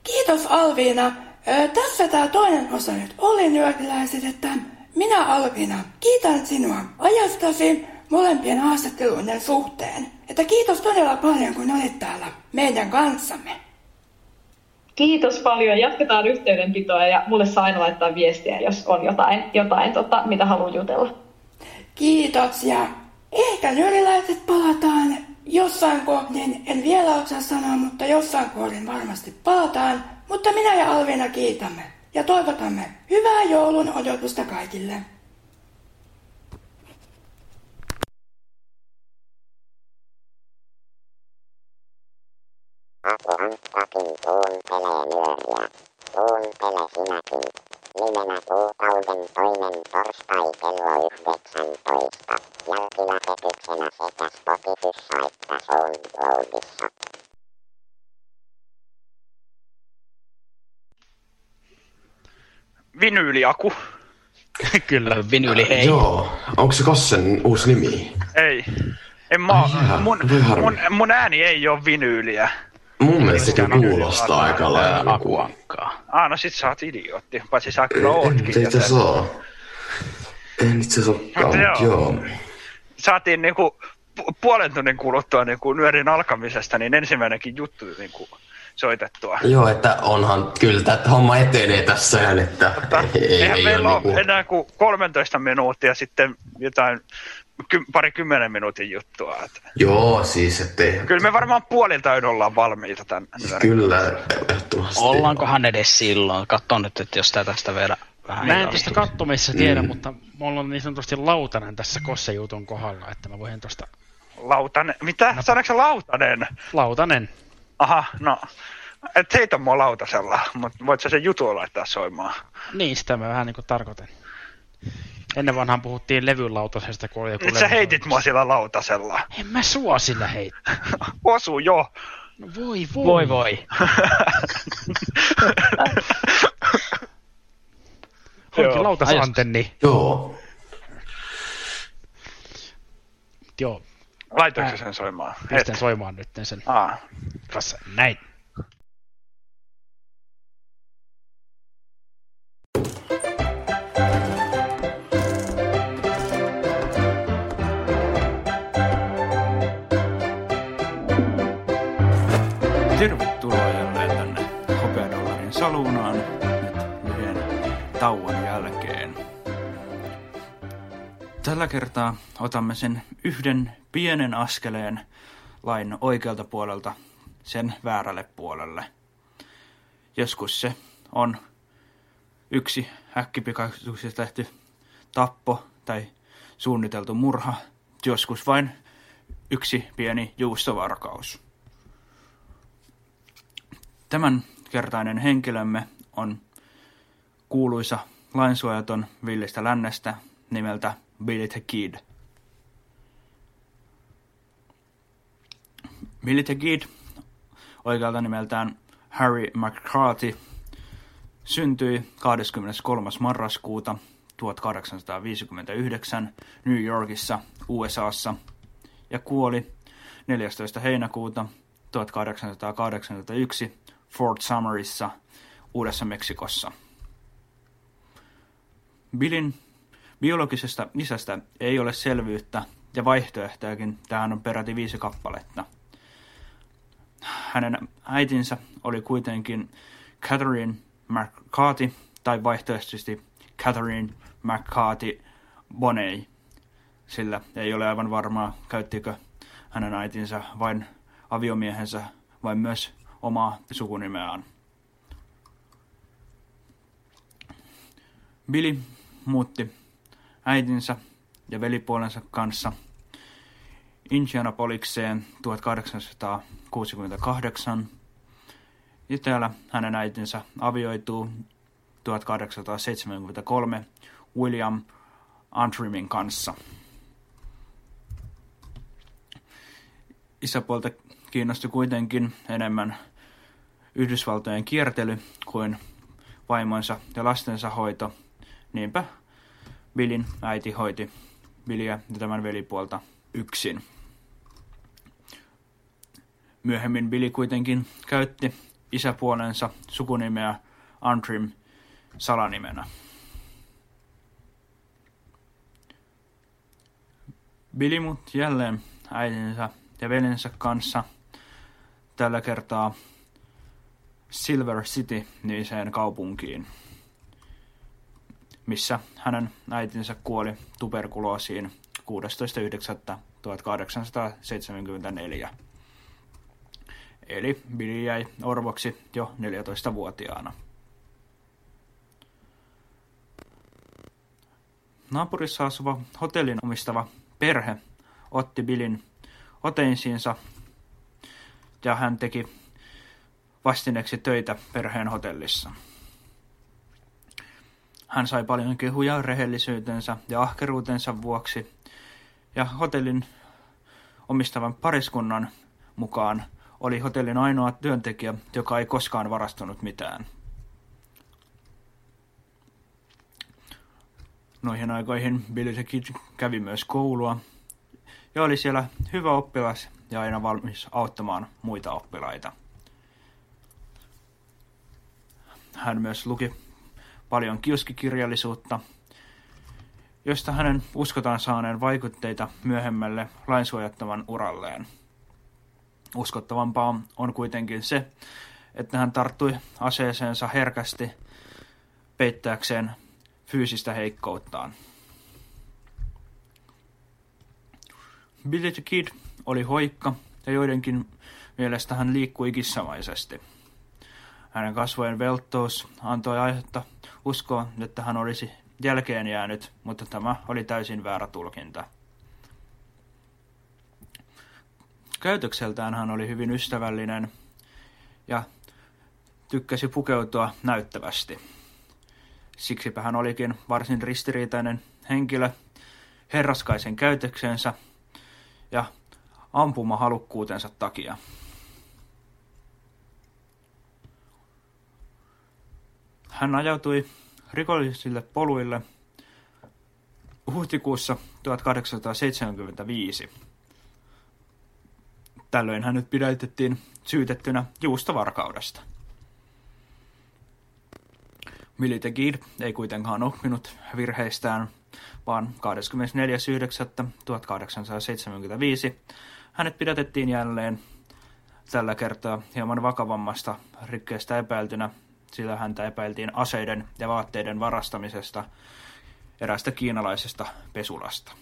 Kiitos Alviina. Ö, tässä tämä toinen osa nyt oli nyökyläiset, että minä Alviina kiitän sinua ajastasi molempien haastatteluiden suhteen. Että kiitos todella paljon, kun olit täällä meidän kanssamme. Kiitos paljon. Jatketaan yhteydenpitoa ja mulle saa aina laittaa viestiä, jos on jotain, jotain tota, mitä haluan jutella. Kiitos ja ehkä nyöriläiset palataan jossain kohdin, en vielä osaa sanoa, mutta jossain kohdin varmasti palataan. Mutta minä ja Alvina kiitämme ja toivotamme hyvää joulun odotusta kaikille. Rankkakin kuuntelee nyöriä. Kuuntele sinäkin. Nimenä kuukauden toinen torstai kello 19. Jälkilähetyksenä sekä Spotifyssa että SoundCloudissa. Vinyyliaku. Kyllä. Vinyyli hei. Joo, onko se Kossen uusi nimi? Ei. En mä, Ai jaa, mun, mun, mun, ääni ei ole vinyyliä. Mun mielestä se kuulostaa aika lailla. Akuankkaa. Ah, no sit sä oot idiootti. Paitsi sä kyllä ootkin. Ei itse oo. En itse Mutta mutta joo. Saatiin niinku pu- puolen tunnin kuluttua niinku nyörin alkamisesta, niin ensimmäinenkin juttu niinku soitettua. Joo, että onhan kyllä tämä homma etenee tässä, ihan, että ei, ei, ei meillä ole ole niinku... enää kuin 13 minuuttia sitten jotain ky- pari kymmenen minuutin juttua. Et. Joo, siis ettei... Kyllä me varmaan puolilta yön ollaan valmiita tämän. Kyllä, ehdottomasti. Ollaankohan edes silloin? Katso nyt, että jos tää tästä vielä vähän Mä en tuosta kattomisessa tiedä, Mm. mutta mulla on niin sanotusti lautanen tässä kossejutun kohdalla, että mä voin tuosta Lautanen. Mitä? Sanoiko se lautanen? lautanen. Aha, no. Et heitä mua lautasella, mutta voit sä sen jutun laittaa soimaan. Niin, sitä mä vähän niinku tarkoitan. Ennen vanhaan puhuttiin levylautasesta, kun oli joku Nyt sä heitit mua sillä lautasella. En mä sua sillä heittää. Osu jo. No voi voi. Voi voi. Onkin Joo. lautasantenni. Joo. Joo, Laitoiko sä sen soimaan? pistän soimaan nyt sen Aa. kanssa. Näin. Tällä kertaa otamme sen yhden pienen askeleen lain oikealta puolelta sen väärälle puolelle. Joskus se on yksi äkkipikaisuuksista tehty tappo tai suunniteltu murha, joskus vain yksi pieni juustovarkaus. Tämän kertainen henkilömme on kuuluisa lainsuojaton villistä lännestä nimeltä Billy the. Billy the Kid, oikealta nimeltään Harry McCarthy, syntyi 23. marraskuuta 1859 New Yorkissa, USAssa ja kuoli 14. heinäkuuta 1881 Fort Summerissa, Uudessa Meksikossa. Billin biologisesta isästä ei ole selvyyttä ja vaihtoehtojakin tähän on peräti viisi kappaletta. Hänen äitinsä oli kuitenkin Catherine McCarthy tai vaihtoehtoisesti Catherine McCarthy Bonnet, sillä ei ole aivan varmaa, käyttikö hänen äitinsä vain aviomiehensä vai myös omaa sukunimeään. Billy muutti äitinsä ja velipuolensa kanssa Indianapolikseen 1868 ja täällä hänen äitinsä avioituu 1873 William Antrimin kanssa. Isäpuolta kiinnosti kuitenkin enemmän Yhdysvaltojen kiertely kuin vaimonsa ja lastensa hoito. Niinpä Billin äiti hoiti Billiä ja tämän velipuolta yksin. Myöhemmin Billy kuitenkin käytti isäpuolensa sukunimeä Antrim salanimenä. Billy muutti jälleen äitinsä ja veljensä kanssa tällä kertaa Silver City-nimiseen kaupunkiin, missä hänen äitinsä kuoli tuberkuloosiin 16.9.1874. Eli Billy jäi orvoksi jo 14-vuotiaana. Naapurissa asuva hotellin omistava perhe otti Billin oteinsiinsa ja hän teki vastineeksi töitä perheen hotellissa. Hän sai paljon kehuja rehellisyytensä ja ahkeruutensa vuoksi, ja hotellin omistavan pariskunnan mukaan oli hotellin ainoa työntekijä, joka ei koskaan varastunut mitään. Noihin aikoihin Billy the Kid kävi myös koulua ja oli siellä hyvä oppilas ja aina valmis auttamaan muita oppilaita. Hän myös luki paljon kioskikirjallisuutta, josta hänen uskotaan saaneen vaikutteita myöhemmälle lainsuojattoman uralleen. Uskottavampaa on kuitenkin se, että hän tarttui aseeseensa herkästi peittääkseen fyysistä heikkouttaan. Billy the Kid oli hoikka ja joidenkin mielestä hän liikkui kissamaisesti. Hänen kasvojen velttous antoi aihetta uskoa, että hän olisi jälkeen jäänyt, mutta tämä oli täysin väärä tulkinta. Käytökseltään hän oli hyvin ystävällinen ja tykkäsi pukeutua näyttävästi. Siksipä hän olikin varsin ristiriitainen henkilö herraskaisen käytöksensä ja ampumahalukkuutensa takia. Hän ajautui rikollisille poluille huhtikuussa 1875. Tällöin hänet pidätettiin syytettynä juustovarkaudesta. Millie ei kuitenkaan oppinut virheistään, vaan 24.9.1875 hänet pidätettiin jälleen tällä kertaa hieman vakavammasta rikkeestä epäiltynä sillä häntä epäiltiin aseiden ja vaatteiden varastamisesta eräästä kiinalaisesta pesulasta.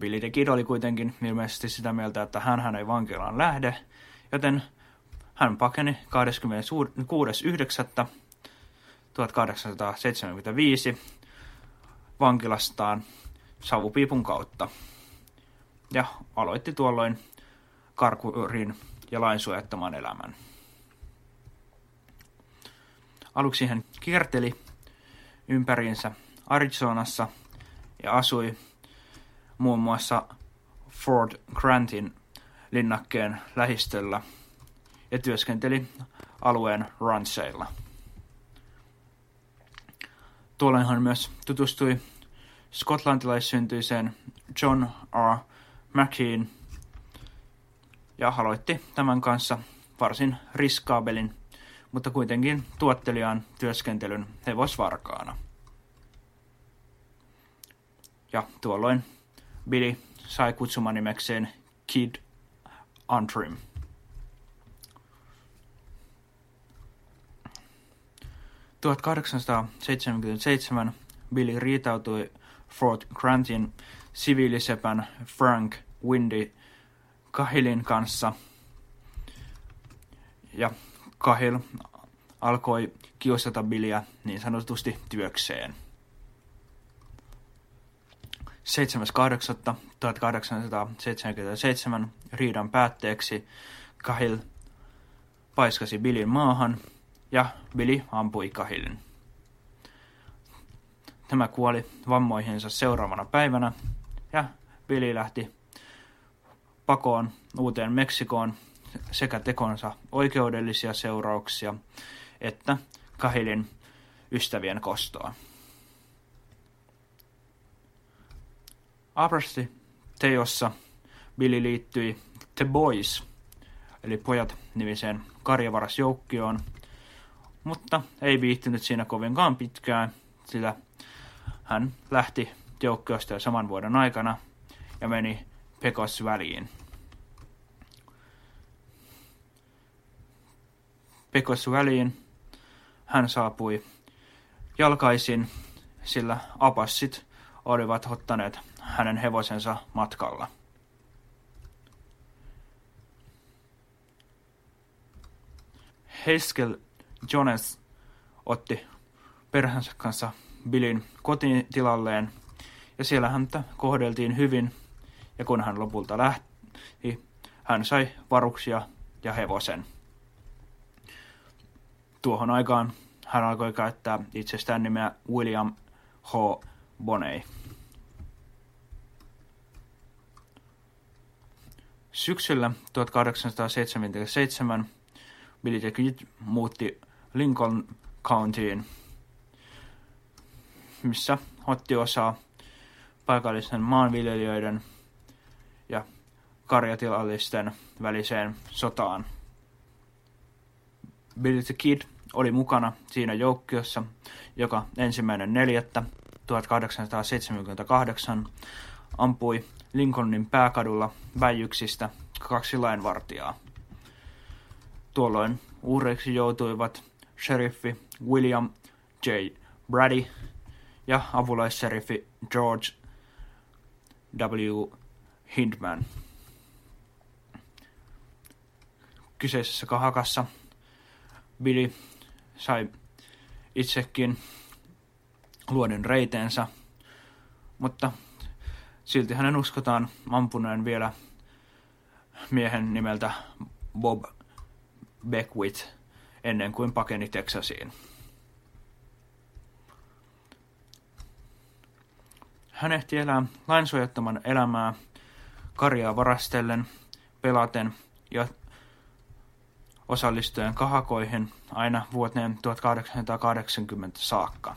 Billy the Kid oli kuitenkin ilmeisesti sitä mieltä, että hän ei vankilaan lähde, joten hän pakeni 26.9.1875 vankilastaan savupiipun kautta ja aloitti tuolloin karkurin ja lainsuojattoman elämän. Aluksi hän kierteli ympäriinsä Arizonassa ja asui muun muassa Fort Grantin linnakkeen lähistöllä ja työskenteli alueen ranseilla. Tuolloin hän myös tutustui skotlantilaissyntyiseen John R. Mackeen ja aloitti tämän kanssa varsin riskaabelin, mutta kuitenkin tuotteliaan työskentelyn hevosvarkaana. Ja tuolloin Billy sai kutsumanimekseen Kid Antrim. – 1877 Billy riitautui Fort Grantin siviilisepän Frank Windy Kahilin kanssa. Ja Kahil alkoi kiusata Billyä niin sanotusti työkseen. 7.8.1877 riidan päätteeksi Kahil paiskasi Billin maahan ja Billy ampui Kahilin. Tämä kuoli vammoihinsa seuraavana päivänä ja Billy lähti pakoon uuteen Meksikoon sekä tekonsa oikeudellisia seurauksia että Kahilin ystävien kostoa. Abrasti teossa Billy liittyi The Boys, eli pojat nimiseen karjavarasjoukkioon, mutta ei viihtynyt siinä kovinkaan pitkään, sillä hän lähti joukkiosta jo saman vuoden aikana ja meni Pekos väliin. Pekos väliin hän saapui jalkaisin, sillä apassit olivat ottaneet hänen hevosensa matkalla. Heskel Jones otti perheensä kanssa Billin kotitilalleen ja siellä häntä kohdeltiin hyvin ja kun hän lopulta lähti, hän sai varuksia ja hevosen. Tuohon aikaan hän alkoi käyttää itsestään nimeä William H. Bonney. Syksyllä 1877 Billy the muutti Lincoln Countyin, missä otti osaa paikallisen maanviljelijöiden ja karjatilallisten väliseen sotaan. Billy the Kid oli mukana siinä joukkiossa, joka ensimmäinen neljättä 1878 ampui Lincolnin pääkadulla väijyksistä kaksi lainvartijaa. Tuolloin uhreiksi joutuivat sheriffi William J. Brady ja apulaisseriffi George W. Hindman. Kyseisessä kahakassa Billy sai itsekin luoden reiteensä, mutta silti hänen uskotaan ampuneen vielä miehen nimeltä Bob Beckwith ennen kuin pakeni Texasiin. Hän ehti elää lainsuojattoman elämää karjaa varastellen, pelaten ja osallistuen kahakoihin aina vuoteen 1880 saakka.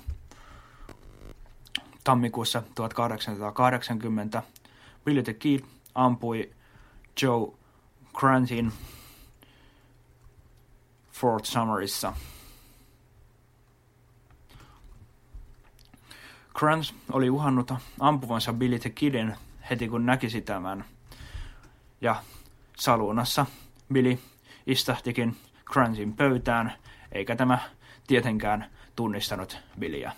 Tammikuussa 1880 Billy the Kid ampui Joe Grantin Fort Summerissa. Grant oli uhannut ampuvansa Billy the Kidin heti kun näkisi tämän. Ja saluunassa Billy istahtikin Grantin pöytään, eikä tämä tietenkään tunnistanut Billyä.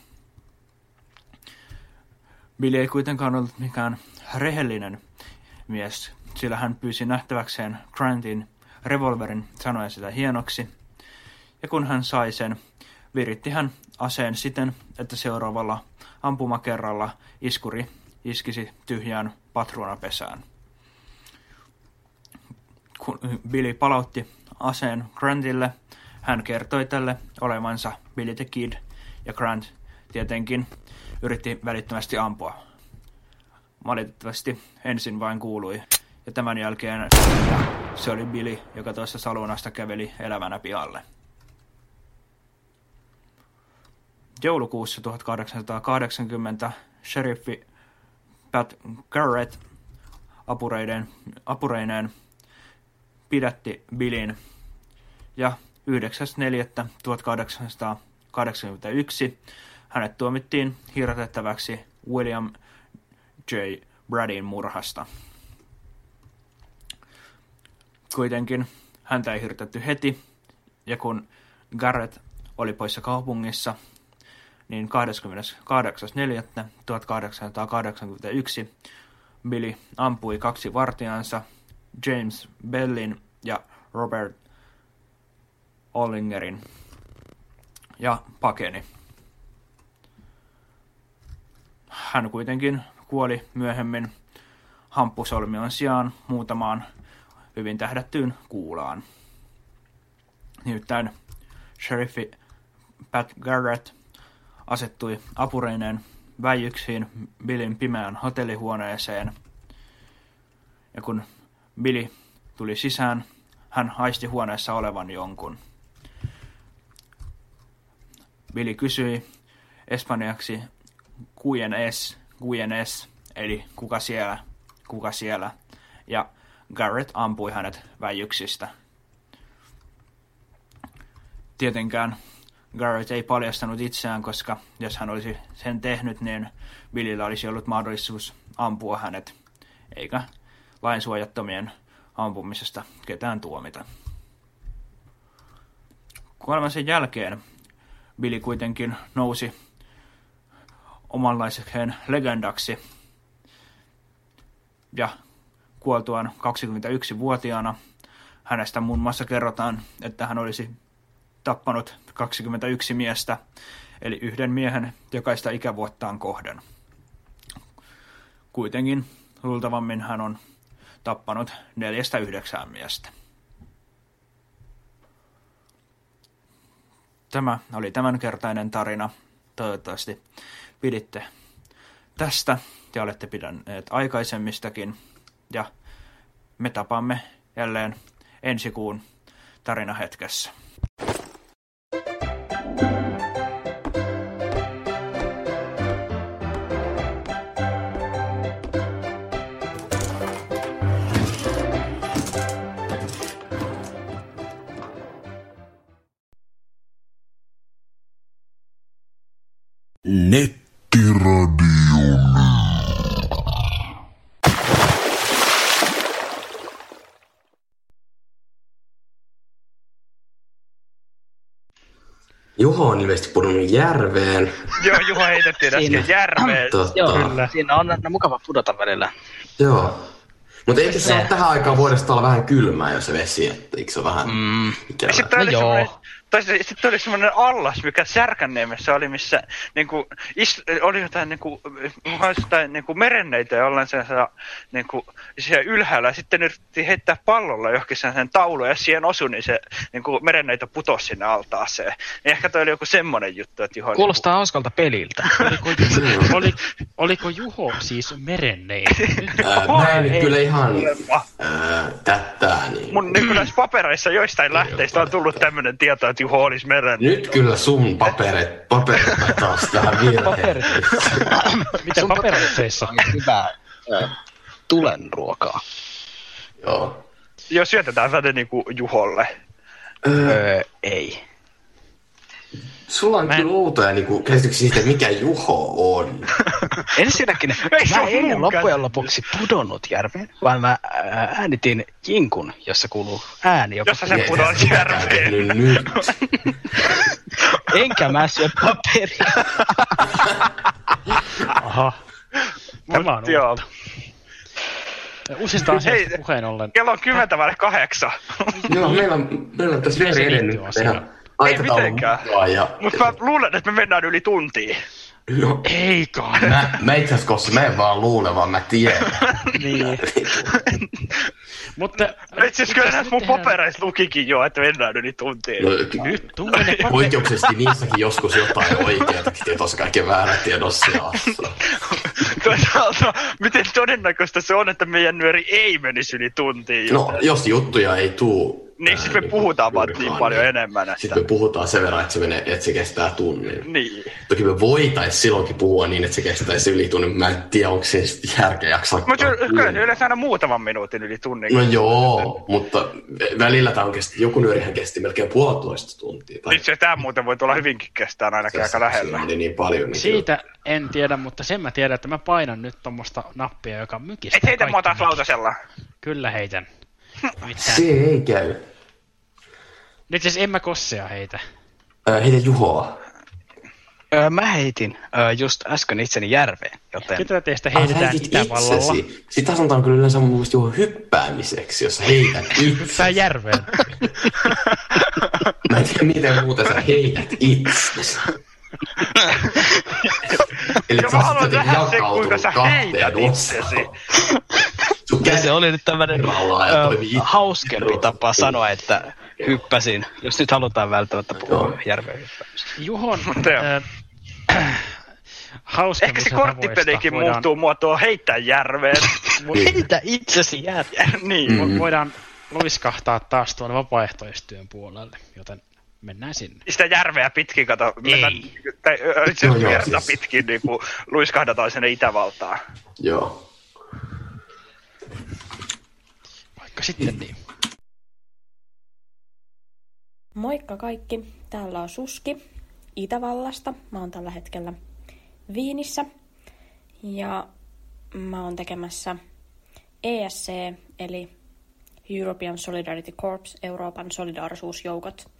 Billy ei kuitenkaan ollut mikään rehellinen mies, sillä hän pyysi nähtäväkseen Grantin revolverin sanoen sitä hienoksi. Ja kun hän sai sen, viritti hän aseen siten, että seuraavalla ampumakerralla iskuri iskisi tyhjään patruunapesään. Kun Billy palautti aseen Grantille, hän kertoi tälle olevansa Billy the Kid, ja Grant tietenkin yritti välittömästi ampua. Valitettavasti ensin vain kuului, ja tämän jälkeen se oli Billy, joka tuossa salunasta käveli elävänä pihalle. Joulukuussa 1880 sheriffi Pat Garrett apureiden, apureineen pidätti Billin ja 9.4.1881 hänet tuomittiin hirtettäväksi William J. Bradin murhasta. Kuitenkin häntä ei hirtetty heti, ja kun Garrett oli poissa kaupungissa, niin 28.4.1881 Billy ampui kaksi vartijansa, James Bellin ja Robert Ollingerin, ja pakeni. Hän kuitenkin kuoli myöhemmin hamppusolmion sijaan muutamaan hyvin tähdättyyn kuulaan. Nimittäin sheriffi Pat Garrett asettui apureineen väijyksiin Billin pimeään hotellihuoneeseen. Ja kun Billy tuli sisään, hän haisti huoneessa olevan jonkun. Billy kysyi espanjaksi QNS, QNS, eli kuka siellä, kuka siellä, ja Garrett ampui hänet väijyksistä. Tietenkään Garrett ei paljastanut itseään, koska jos hän olisi sen tehnyt, niin Billillä olisi ollut mahdollisuus ampua hänet, eikä lainsuojattomien ampumisesta ketään tuomita. Kuolemansa jälkeen Billy kuitenkin nousi omanlaisekseen legendaksi ja kuoltuaan 21-vuotiaana hänestä muun muassa kerrotaan, että hän olisi tappanut 21 miestä, eli yhden miehen jokaista ikävuottaan kohden. Kuitenkin luultavammin hän on tappanut neljästä yhdeksään miestä. Tämä oli tämänkertainen tarina. Toivottavasti piditte tästä ja olette pidänneet aikaisemmistakin. Ja me tapaamme jälleen ensi kuun tarinahetkessä. Juho on ilmeisesti pudonnut järveen. Joo, Juho heitettiin äsken Siinä. järveen. Totta. Joo, Kyllä. siinä on, on mukava pudota välillä. Joo. Mutta eikö se ole tähän aikaan vuodesta olla vähän kylmää, jos se vesi, että eikö se ole vähän Mm. ikävää? Sitten No joo. Sitten oli semmoinen allas, mikä Särkänniemessä oli, missä niinku, ist, oli jotain niinku, jotain niinku merenneitä jollain sellaisella niinku, siellä ylhäällä. Ja sitten ne yritettiin heittää pallolla johonkin sen taulu ja siihen osui, niin se niinku, merenneitä putosi sinne altaaseen. Niin ehkä toi oli joku semmoinen juttu, että Juho... Kuulostaa hauskalta peliltä. Oliko, oli, oliko Juho siis merennein? Ää, Oi, mä en nyt ei. kyllä ihan Niinku, ää, tättää. Niin. mun niin näissä papereissa joistain lähteistä on tullut tämmöinen tieto, että Juho olisi meren. Nyt kyllä sun paperit, paperit taas tähän virheen. Mitä paperitseissa? on hyvää ö, tulenruokaa. Joo. Jos syötetään tätä niinku Juholle. Öö, ei. Sulla on Mä en- kyllä outoja niinku, käsityksiä siitä, mikä Juho on. Ensinnäkin Ei mä en loppujen lopuksi pudonnut järveen, vaan mä ää, äänitin jinkun, jossa kuuluu ääni, joka Jossa se Niin, sitäkään järveen. nyt. Enkä mä syö paperia. Aha. Tämä on Mut joo. uutta. Uusista asioista puheen ollen. Kello on kymmentä vaille kahdeksan. Joo, meillä on, meillä on tässä vielä edennyt aikataulun mitenkään. Ja, Mutta mä luulen, että me mennään yli tuntiin. no, Ei kai. mä, mä itse asiassa, koska mä en vaan luule, vaan mä tiedän. Niin. Mutta Itse asiassa kyllä näissä mun papereissa lukikin jo, että mennään yli tuntiin. No, Nyt tuu ne paperi- Poikkeuksellisesti niissäkin joskus jotain oikeatakin tietoa, tossa kaiken väärät tiedot seassa. Toisaalta, miten todennäköistä se on, että meidän nyöri ei menisi yli tuntiin? No, jos juttuja ei tuu... Niin, siis me puhutaan vaan niin paljon enemmän, että- Sitten me puhutaan sen verran, että se, menee, että se kestää tunnin. Niin. Toki me voitais silloinkin puhua niin, että se kestäisi yli tunnin. Mä en tiedä, onko se järkeä jaksaa. Mutta kyllä se yleensä aina muutaman minuutin yli tunnin. No joo, mutta välillä tämä on kesti, joku nyörihän kesti melkein puolitoista tuntia. Tai Nyt se tämä muuten voi tulla hyvinkin kestään ainakin aika lähellä. Se niin paljon. Niin Siitä en tiedä, mutta sen mä tiedän, että mä painan nyt tuommoista nappia, joka mykistää Et heitä mua taas lautasella. Kyllä heitän. Nimittäin- Se ei käy. Nyt siis en mä kossea heitä. Äh, heitä Juhoa. Öö, mä heitin öö, just äsken itseni järveen, joten Ketä teistä Ah, heitetään heitit Itävallalla? itsesi. Sitä sanotaan kyllä yleensä mun mielestä Juho hyppäämiseksi, jos heität itse. Hyppää järveen. Mä en tiedä, miten muuten sä heität itsesi. Eli Ja sä mä oot haluan jotenkin nähdä sen, kuinka jakautunut sä kahteen heität osaan. itsesi. Se oli nyt tämmönen öö, itse. hauskempi tapa sanoa, että hyppäsin, jos nyt halutaan välttämättä puhua Joo. järveen hyppäämisestä. Juhon Mutta joo. äh, Ehkä se korttipelikin muuttuu muotoon heittää järveen. Heitä itsesi järveen. niin. Mm. Vo- voidaan luiskahtaa taas tuonne vapaaehtoistyön puolelle, joten mennään sinne. Sitä järveä pitkin, kato. mennään- Tai itse asiassa joo, siis. pitkin niin kuin luiskahdataan sinne Itävaltaan. Joo. Vaikka sitten niin. Moikka kaikki, täällä on Suski Itävallasta. Mä oon tällä hetkellä Viinissä ja mä oon tekemässä ESC eli European Solidarity Corps, Euroopan solidaarisuusjoukot,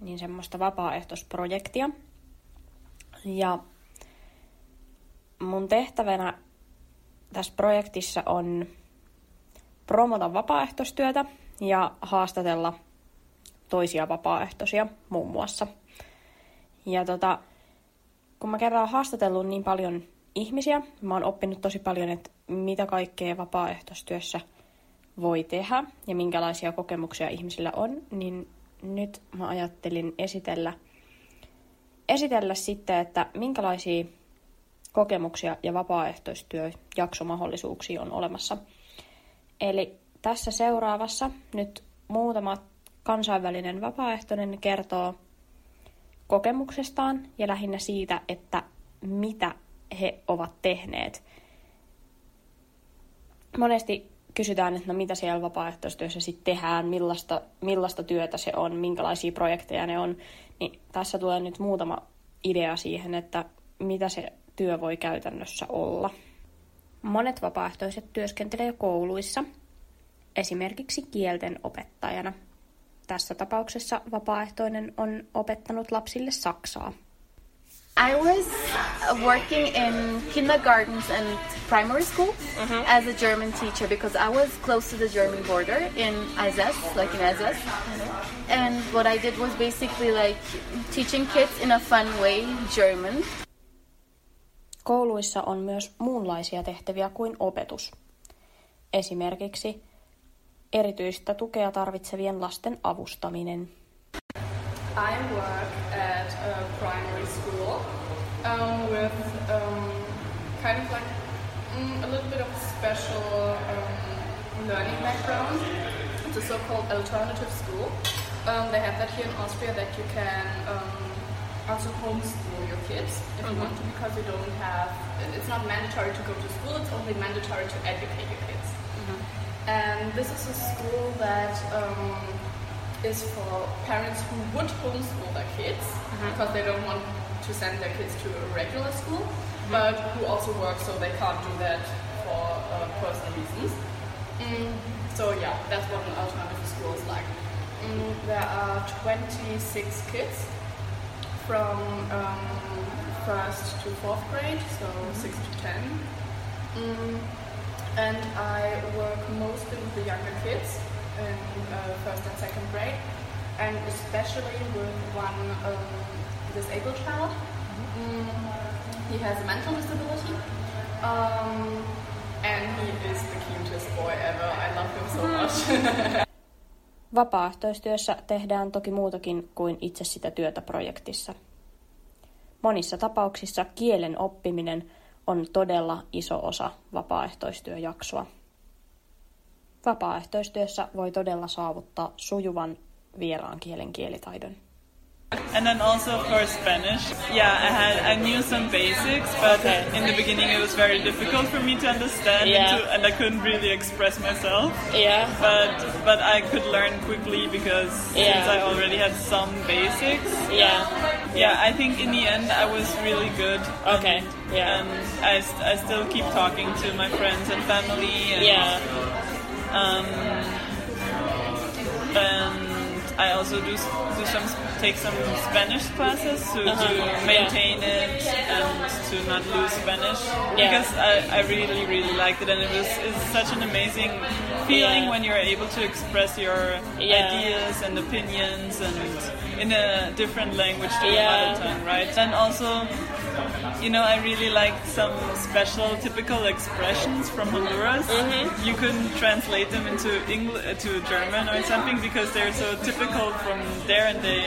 niin semmoista vapaaehtoisprojektia. Ja mun tehtävänä tässä projektissa on promota vapaaehtoistyötä ja haastatella toisia vapaaehtoisia muun muassa. Ja tota, kun mä kerran haastatellut niin paljon ihmisiä, mä oon oppinut tosi paljon, että mitä kaikkea vapaaehtoistyössä voi tehdä ja minkälaisia kokemuksia ihmisillä on, niin nyt mä ajattelin esitellä, esitellä sitten, että minkälaisia kokemuksia ja vapaaehtoistyöjaksomahdollisuuksia on olemassa. Eli tässä seuraavassa nyt muutama kansainvälinen vapaaehtoinen kertoo kokemuksestaan ja lähinnä siitä, että mitä he ovat tehneet. Monesti kysytään, että no mitä siellä vapaaehtoistyössä sitten tehdään, millaista, millaista työtä se on, minkälaisia projekteja ne on. Niin tässä tulee nyt muutama idea siihen, että mitä se työ voi käytännössä olla. Monet vapaaehtoiset työskentelee kouluissa, esimerkiksi kielten opettajana. Tässä tapauksessa vapaaehtoinen on opettanut lapsille saksaa. I was working in kindergartens and primary school as a German teacher because I was close to the German border in Alsace, like in Alsace. And what I did was basically like teaching kids in a fun way German. Kouluissa on myös muunlaisia tehtäviä kuin opetus. Esimerkiksi erityistä tukea tarvitsevien lasten avustaminen. I work at a primary school um, with um, kind of like mm, a little bit of special um, learning background. It's a so-called alternative school. Um, they have that here in Austria that you can um, also homeschool your kids if you want to because you don't have, it's not mandatory to go to school, it's only mandatory to educate your kids. And this is a school that um, is for parents who would homeschool their kids because they don't want to send their kids to a regular school, but who also work so they can't do that for uh, personal reasons. Mm, so yeah, that's what an alternative school is like. Mm, there are 26 kids from um, first to fourth grade, so six to ten. Mm, and I work mostly with the younger kids in uh, first and second grade, and especially with one um, disabled child. Mm, he has a mental disability, um, and he is the cutest boy ever. I love him so much. Vapaaehtoistyössä tehdään toki muutakin kuin itse sitä työtä projektissa. Monissa tapauksissa kielen oppiminen on todella iso osa vapaaehtoistyöjaksoa. Vapaaehtoistyössä voi todella saavuttaa sujuvan vieraan kielen kielitaidon. And then also for Spanish, yeah, I had I knew some basics, but in the beginning it was very difficult for me to understand, Yeah. and, to, and I couldn't really express myself. Yeah. But but I could learn quickly because Yeah. since I already had some basics. Yeah. Yeah, I think in the end I was really good. Okay. Yeah. And I, I still keep talking to my friends and family. And, Yeah. Um, and I also do do some take some Spanish classes to, Uh-huh, to yeah. maintain it and to not lose Spanish Yeah. because I, I really really liked it and it was it's such an amazing feeling Yeah. when you're able to express your Yeah. ideas and opinions and in a different language to your Yeah. mother tongue, right? And also, you know, I really liked some special typical expressions from Honduras. Mm-hmm. You couldn't translate them into English to German or something because they're so typical from there, and they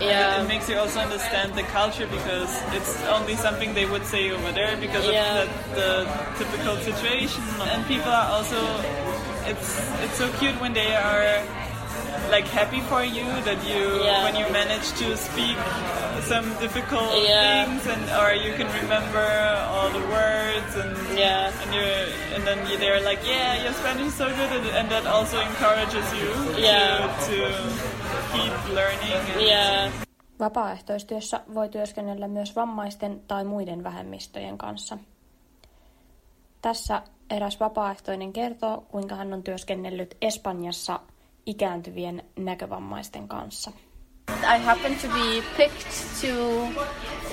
Yeah. it, it makes you also understand the culture because it's only something they would say over there because Yeah. of the, the typical situation. And people are also it's it's so cute when they are like happy for you that you Yeah. when you manage to speak some difficult Yeah. things and or you can remember all the words and Yeah. and you and then you, they're like yeah your Spanish is so good and, and that also encourages you Yeah. to, to keep learning and Yeah. Vapaaehtoistyössä voi työskennellä myös vammaisten tai muiden vähemmistöjen kanssa. Tässä eräs vapaaehtoinen kertoo, kuinka hän on työskennellyt Espanjassa ikääntyvien näkövammaisten kanssa. I happened to be picked to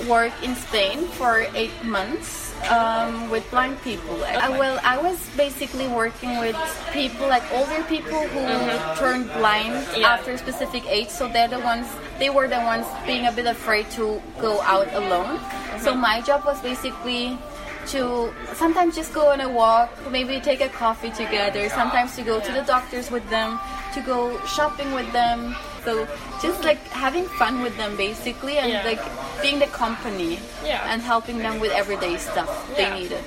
work in Spain for eight months um, with blind people. I, well, I was basically working with people, like older people who turned blind Yeah. after a specific age. So they're the ones, they were the ones being a bit afraid to go out alone. So my job was basically to sometimes just go on a walk, maybe take a coffee together, sometimes to go to the doctors with them, to go shopping with them. So just like having fun with them basically and Yeah. like being the company Yeah. and helping them with everyday stuff they Yeah. needed.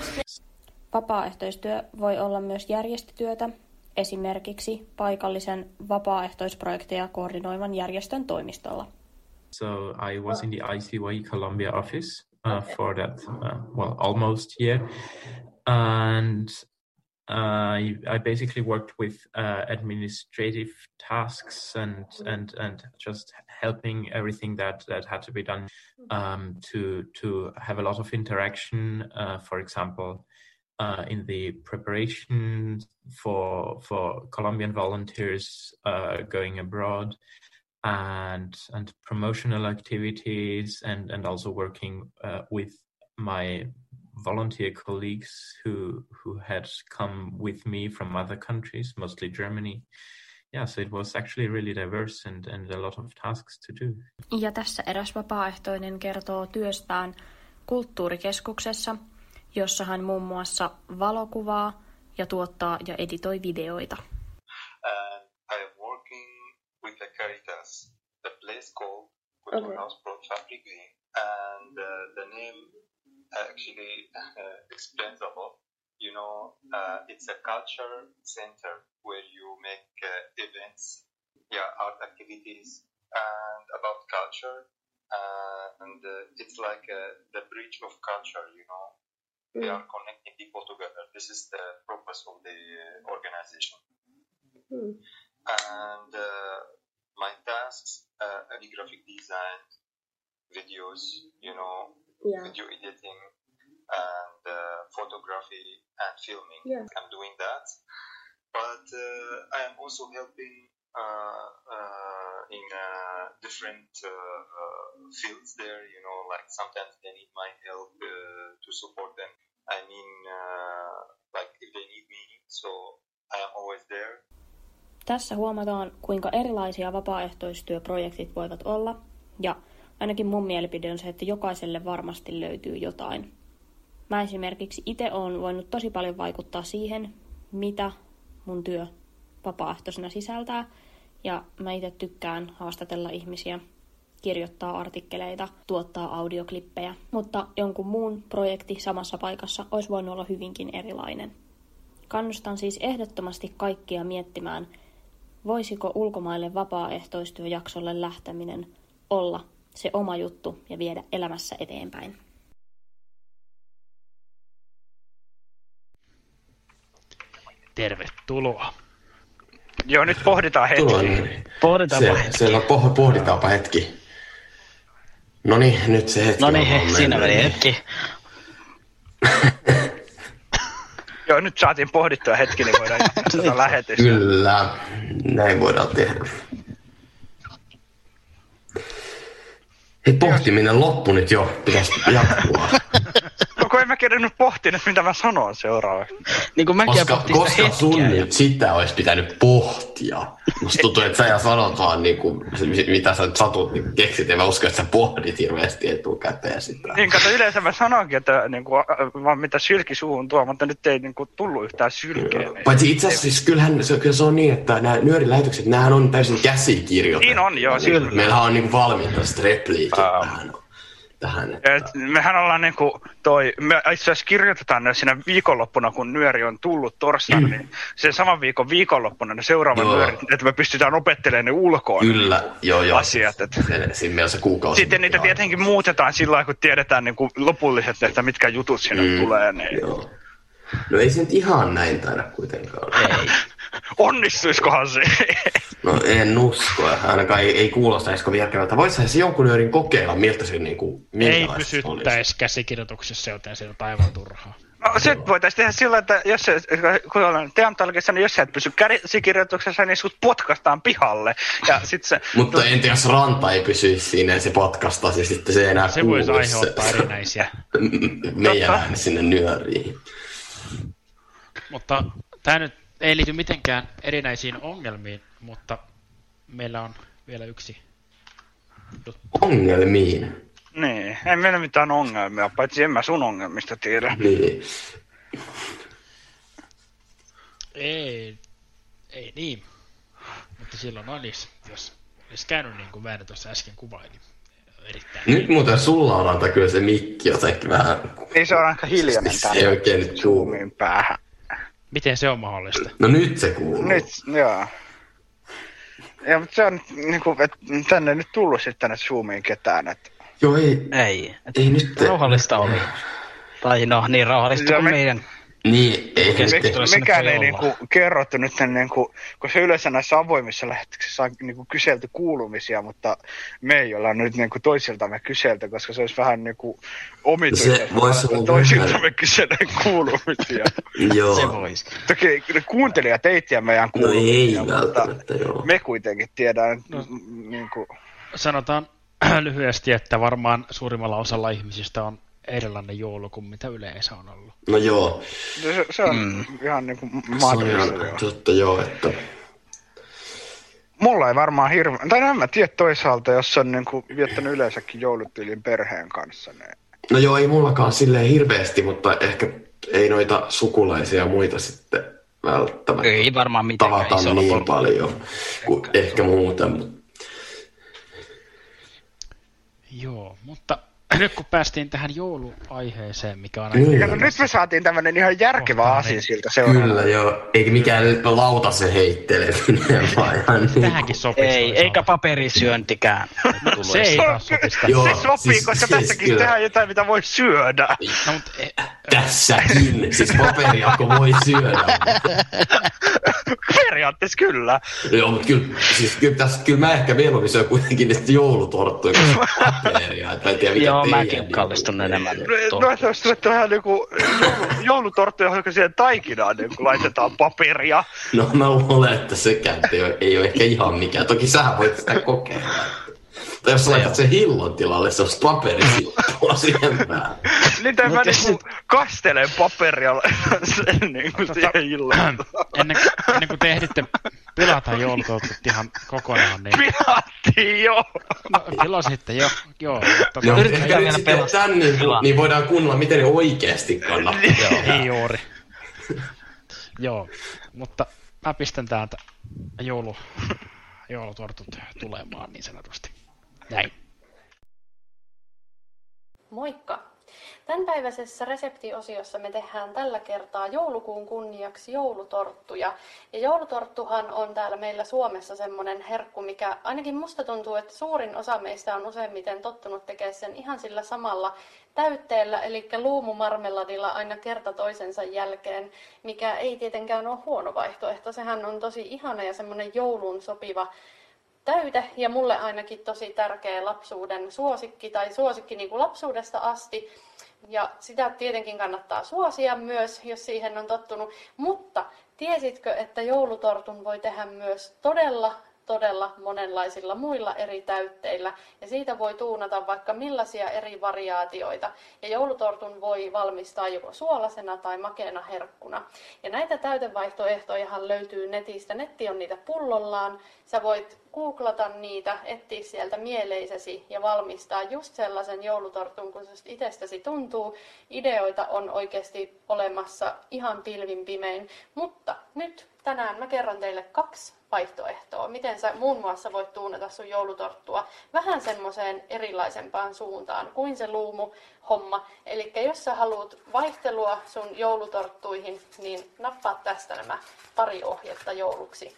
Vapaaehtoistyö voi olla myös järjestötyötä, esimerkiksi paikallisen vapaaehtoisprojekteja koordinoivan järjestön toimistolla. So I was in the ICY Colombia office uh, for that, uh, well, almost year, and uh, I, I basically worked with uh, administrative tasks and and and just helping everything that that had to be done um, to to have a lot of interaction. Uh, for example. Uh, in the preparation for for Colombian volunteers uh, going abroad, and and promotional activities and and also working uh, with my volunteer colleagues who who had come with me from other countries mostly germany yeah so it was actually really diverse and and a lot of tasks to do Ja tässä eräs vapaaehtoinen kertoo työstään kulttuurikeskuksessa, jossa hän muun muassa valokuvaa ja tuottaa ja editoi videoita. Caritas, the place called Culturhaus Pro Fabrique, and uh, the name actually uh, explains a lot. You know, uh, it's a culture center where you make uh, events, yeah, art activities, and about culture, uh, and uh, it's like uh, the bridge of culture. You know, they are connecting people together. This is the purpose of the uh, organization and uh, my tasks, uh, any graphic design, videos, you know, Yeah. video editing, and uh, photography and filming. Yeah. I'm doing that, but uh, I am also helping uh, uh, in uh, different fields there. You know, like sometimes they need my help uh, to support them. I mean, uh, like if they need me, so I am always there. Tässä huomataan, kuinka erilaisia vapaaehtoistyöprojektit voivat olla, ja ainakin mun mielipide on se, että jokaiselle varmasti löytyy jotain. Mä esimerkiksi itse olen voinut tosi paljon vaikuttaa siihen, mitä mun työ vapaaehtoisena sisältää, ja mä itse tykkään haastatella ihmisiä, kirjoittaa artikkeleita, tuottaa audioklippejä, mutta jonkun muun projekti samassa paikassa olisi voinut olla hyvinkin erilainen. Kannustan siis ehdottomasti kaikkia miettimään, voisiko ulkomaille vapaaehtoistyöjaksolle lähteminen olla se oma juttu ja viedä elämässä eteenpäin. Tervetuloa. Joo, nyt pohditaan hetki. Tuo, niin. Pohditaanpa se, se, no, poh, pohditaanpa hetki. No niin, nyt se hetki No niin, siinä meni hetki. Joo, nyt saatiin pohdittua hetki, niin voidaan jatkaa tätä lähetystä. Kyllä, näin voidaan tehdä. Hei, pohtiminen loppu nyt jo, pitäisi jatkua. No kun en mä kerran nyt mitä mä sanon seuraavaksi. Niin kuin Koska, koska sun nyt sitä olisi pitänyt pohtia. Musta tuntuu, että sä ja sanot vaan, niin kuin, mitä sä nyt satut niin keksit. En mä usko, että sä pohdit hirveästi etukäteen sitä. Niin kato, yleensä mä sanonkin, että niin kuin, vaan mitä sylki suuhun tuo, mutta nyt ei niin kuin, tullut yhtään sylkeä. Paitsi itse asiassa siis kyllähän se, kyllä se on niin, että nämä nyörilähetykset, nämähän on täysin käsikirjoitettu. Niin on, joo. Kyllä. Meillähän on niin valmiit tällaiset repliikit tähän. Tähän että... Et mehän ollaan niinku toi, me itse asiassa kirjoitetaan ne siinä viikonloppuna, kun nyöri on tullut torstaina, niin sen saman viikon viikonloppuna ne seuraavan Joo. nyörit, että me pystytään opettelemaan ne ulkoon. Kyllä, joo joo. Asiat, että... Se, siinä mielessä kuukausi. Sitten niitä tietenkin muutetaan sillä lailla, kun tiedetään niinku lopulliset, että mitkä jutut sinne Mm, tulee. Niin... Joo. No ei se nyt ihan näin taida kuitenkaan. Ei. Onnistuiskohan se? No en usko, ainakaan ei, ei kuulosta edes kovin järkevältä. Voisihan se jonkun nyörin kokeilla, miltä se niinku, Ei minkälaista se pysyttäisi käsikirjoituksessa, joten se on aivan turhaa. No sit voitaisiin tehdä sillä, että jos se, kun ollaan teamtalkissa, niin jos sä et pysy käsikirjoituksessa, niin sut potkastaan pihalle. Ja sit se, Mutta entä jos ranta ei pysyisi siinä ja se potkastaisi ja sitten se ei enää Se voisi aiheuttaa erinäisiä. meidän sinne nyöriin. Mutta tämä nyt ei liity mitenkään erinäisiin ongelmiin, mutta meillä on vielä yksi Ongelmiin. Niin, ei meillä mitään ongelmia, paitsi en mä sun ongelmista tiedä. Niin. Ei, ei niin. Mutta silloin olisi, jos olisi käynyt niin kuin Väänä tuossa äsken kuvaili. Erittäin. Nyt muuten sulla on kyllä se mikki jotenkin vähän... Niin se on aika hiljainen Se ei oikein nyt kuulu. päähän. Miten se on mahdollista? No nyt se kuuluu. Nyt, joo. Ja, mutta se on niinku, että tänne ei nyt tullut sitten tänne Zoomiin ketään, että Joo, ei. Ei. Ei nyt... Rauhallista oli. Tai no, niin rauhallista Ja kuin me- meidän Niin, ei keskustelussa nyt mikään ei niinku kerrottu nyt, niinku, koska yleensä näissä avoimissa lähetyksissä on niinku kyselty kuulumisia, mutta me ei olla nyt niinku toisiltamme kyselty, koska se olisi vähän niinku omituista, Se voisi olla toisiltamme kysellä kuulumisia. Joo. Se voisi. Toki ne kuuntelijat ei tiedä meidän No ei kuulumisia, mutta joo. me kuitenkin tiedään, no. niinku, Sanotaan lyhyesti, että varmaan suurimmalla osalla ihmisistä on erilainen joulu kuin mitä yleensä on ollut. No joo. se, se on mm. ihan niinku Se on ihan totta joo, että... Mulla ei varmaan hirveän, tai no en mä tiedä toisaalta, jos on niinku viettänyt yleensäkin joulutyylin perheen kanssa. Niin. No joo, ei mullakaan silleen hirveästi, mutta ehkä ei noita sukulaisia ja muita sitten välttämättä Ei varmaan mitenkään tavata isolla niin porukalla. paljon kuin ehkä muuten. mutta Joo, mutta nyt kun päästiin tähän jouluaiheeseen, mikä on Niin. Kato, nyt me saatiin tämmönen ihan järkevä asia siltä seuraavaksi. Kyllä joo, eikä mikään lautasen heitteleminen vaan ihan niin Tähänkin sopisi. Ei, eikä paperisyöntikään. Se ei sopisi Se Joo, sopii, siis- koska siis tässäkin kyllä. tehdään jotain, mitä voi syödä. No, mutta e- Tässäkin, siis paperiako voi syödä. Periaatteessa kyllä. Joo, mutta kyllä, siis kyllä, tässä, kyllä mä ehkä mieluummin syön kuitenkin niistä joulutorttuja kuin paperia. Että en tiedä, mikä Joo, teidän mäkin kallistun enemmän. No, no se olisi että vähän niinku joulu, joulutorttu, johon siihen taikinaan niin laitetaan paperia. No mä luulen, että sekään ei ole, ei ole ehkä ihan mikään. Toki sä voit sitä kokeilla. Tai jos sä laitat sen hillon tilalle, se olisi paperisillua siihen päälle. Niin tai mä niinku kastelen paperia sen niinku siihen illaan. Ennen, ennen kuin te ehditte pilata joulutortut ihan kokonaan, niin... Pilattiin jo! No, pilasitte jo, joo. Mutta Joo, Yritetään sitten pelastaa. tän, niin, niin voidaan kuunnella, miten ne oikeasti kannattaa. Ei juuri. Joo, mutta mä pistän täältä joulu, joulutortut tulemaan niin sanotusti. Näin. Moikka! Tämänpäiväisessä reseptiosiossa me tehdään tällä kertaa joulukuun kunniaksi joulutorttuja. Ja joulutorttuhan on täällä meillä Suomessa semmoinen herkku, mikä ainakin musta tuntuu, että suurin osa meistä on useimmiten tottunut tekemään sen ihan sillä samalla täytteellä, eli luumumarmeladilla aina kerta toisensa jälkeen, mikä ei tietenkään ole huono vaihtoehto. Sehän on tosi ihana ja semmoinen jouluun sopiva täyte ja mulle ainakin tosi tärkeä lapsuuden suosikki tai suosikki niin kuin lapsuudesta asti. Ja sitä tietenkin kannattaa suosia myös, jos siihen on tottunut. Mutta tiesitkö, että joulutortun voi tehdä myös todella todella monenlaisilla muilla eri täytteillä ja siitä voi tuunata vaikka millaisia eri variaatioita. Ja joulutortun voi valmistaa joko suolasena tai makeana herkkuna. Ja näitä täytevaihtoehtojahan löytyy netistä. Netti on niitä pullollaan. Sä voit googlata niitä, etsiä sieltä mieleisesi ja valmistaa just sellaisen joulutortun, kun se itsestäsi tuntuu. Ideoita on oikeasti olemassa ihan pilvin pimein. Mutta nyt tänään mä kerron teille kaksi vaihtoehtoa, miten sä muun muassa voit tuunata sun joulutorttua vähän semmoiseen erilaisempaan suuntaan kuin se luumu homma. Eli jos sä haluat vaihtelua sun joulutorttuihin, niin nappaa tästä nämä pari ohjetta jouluksi.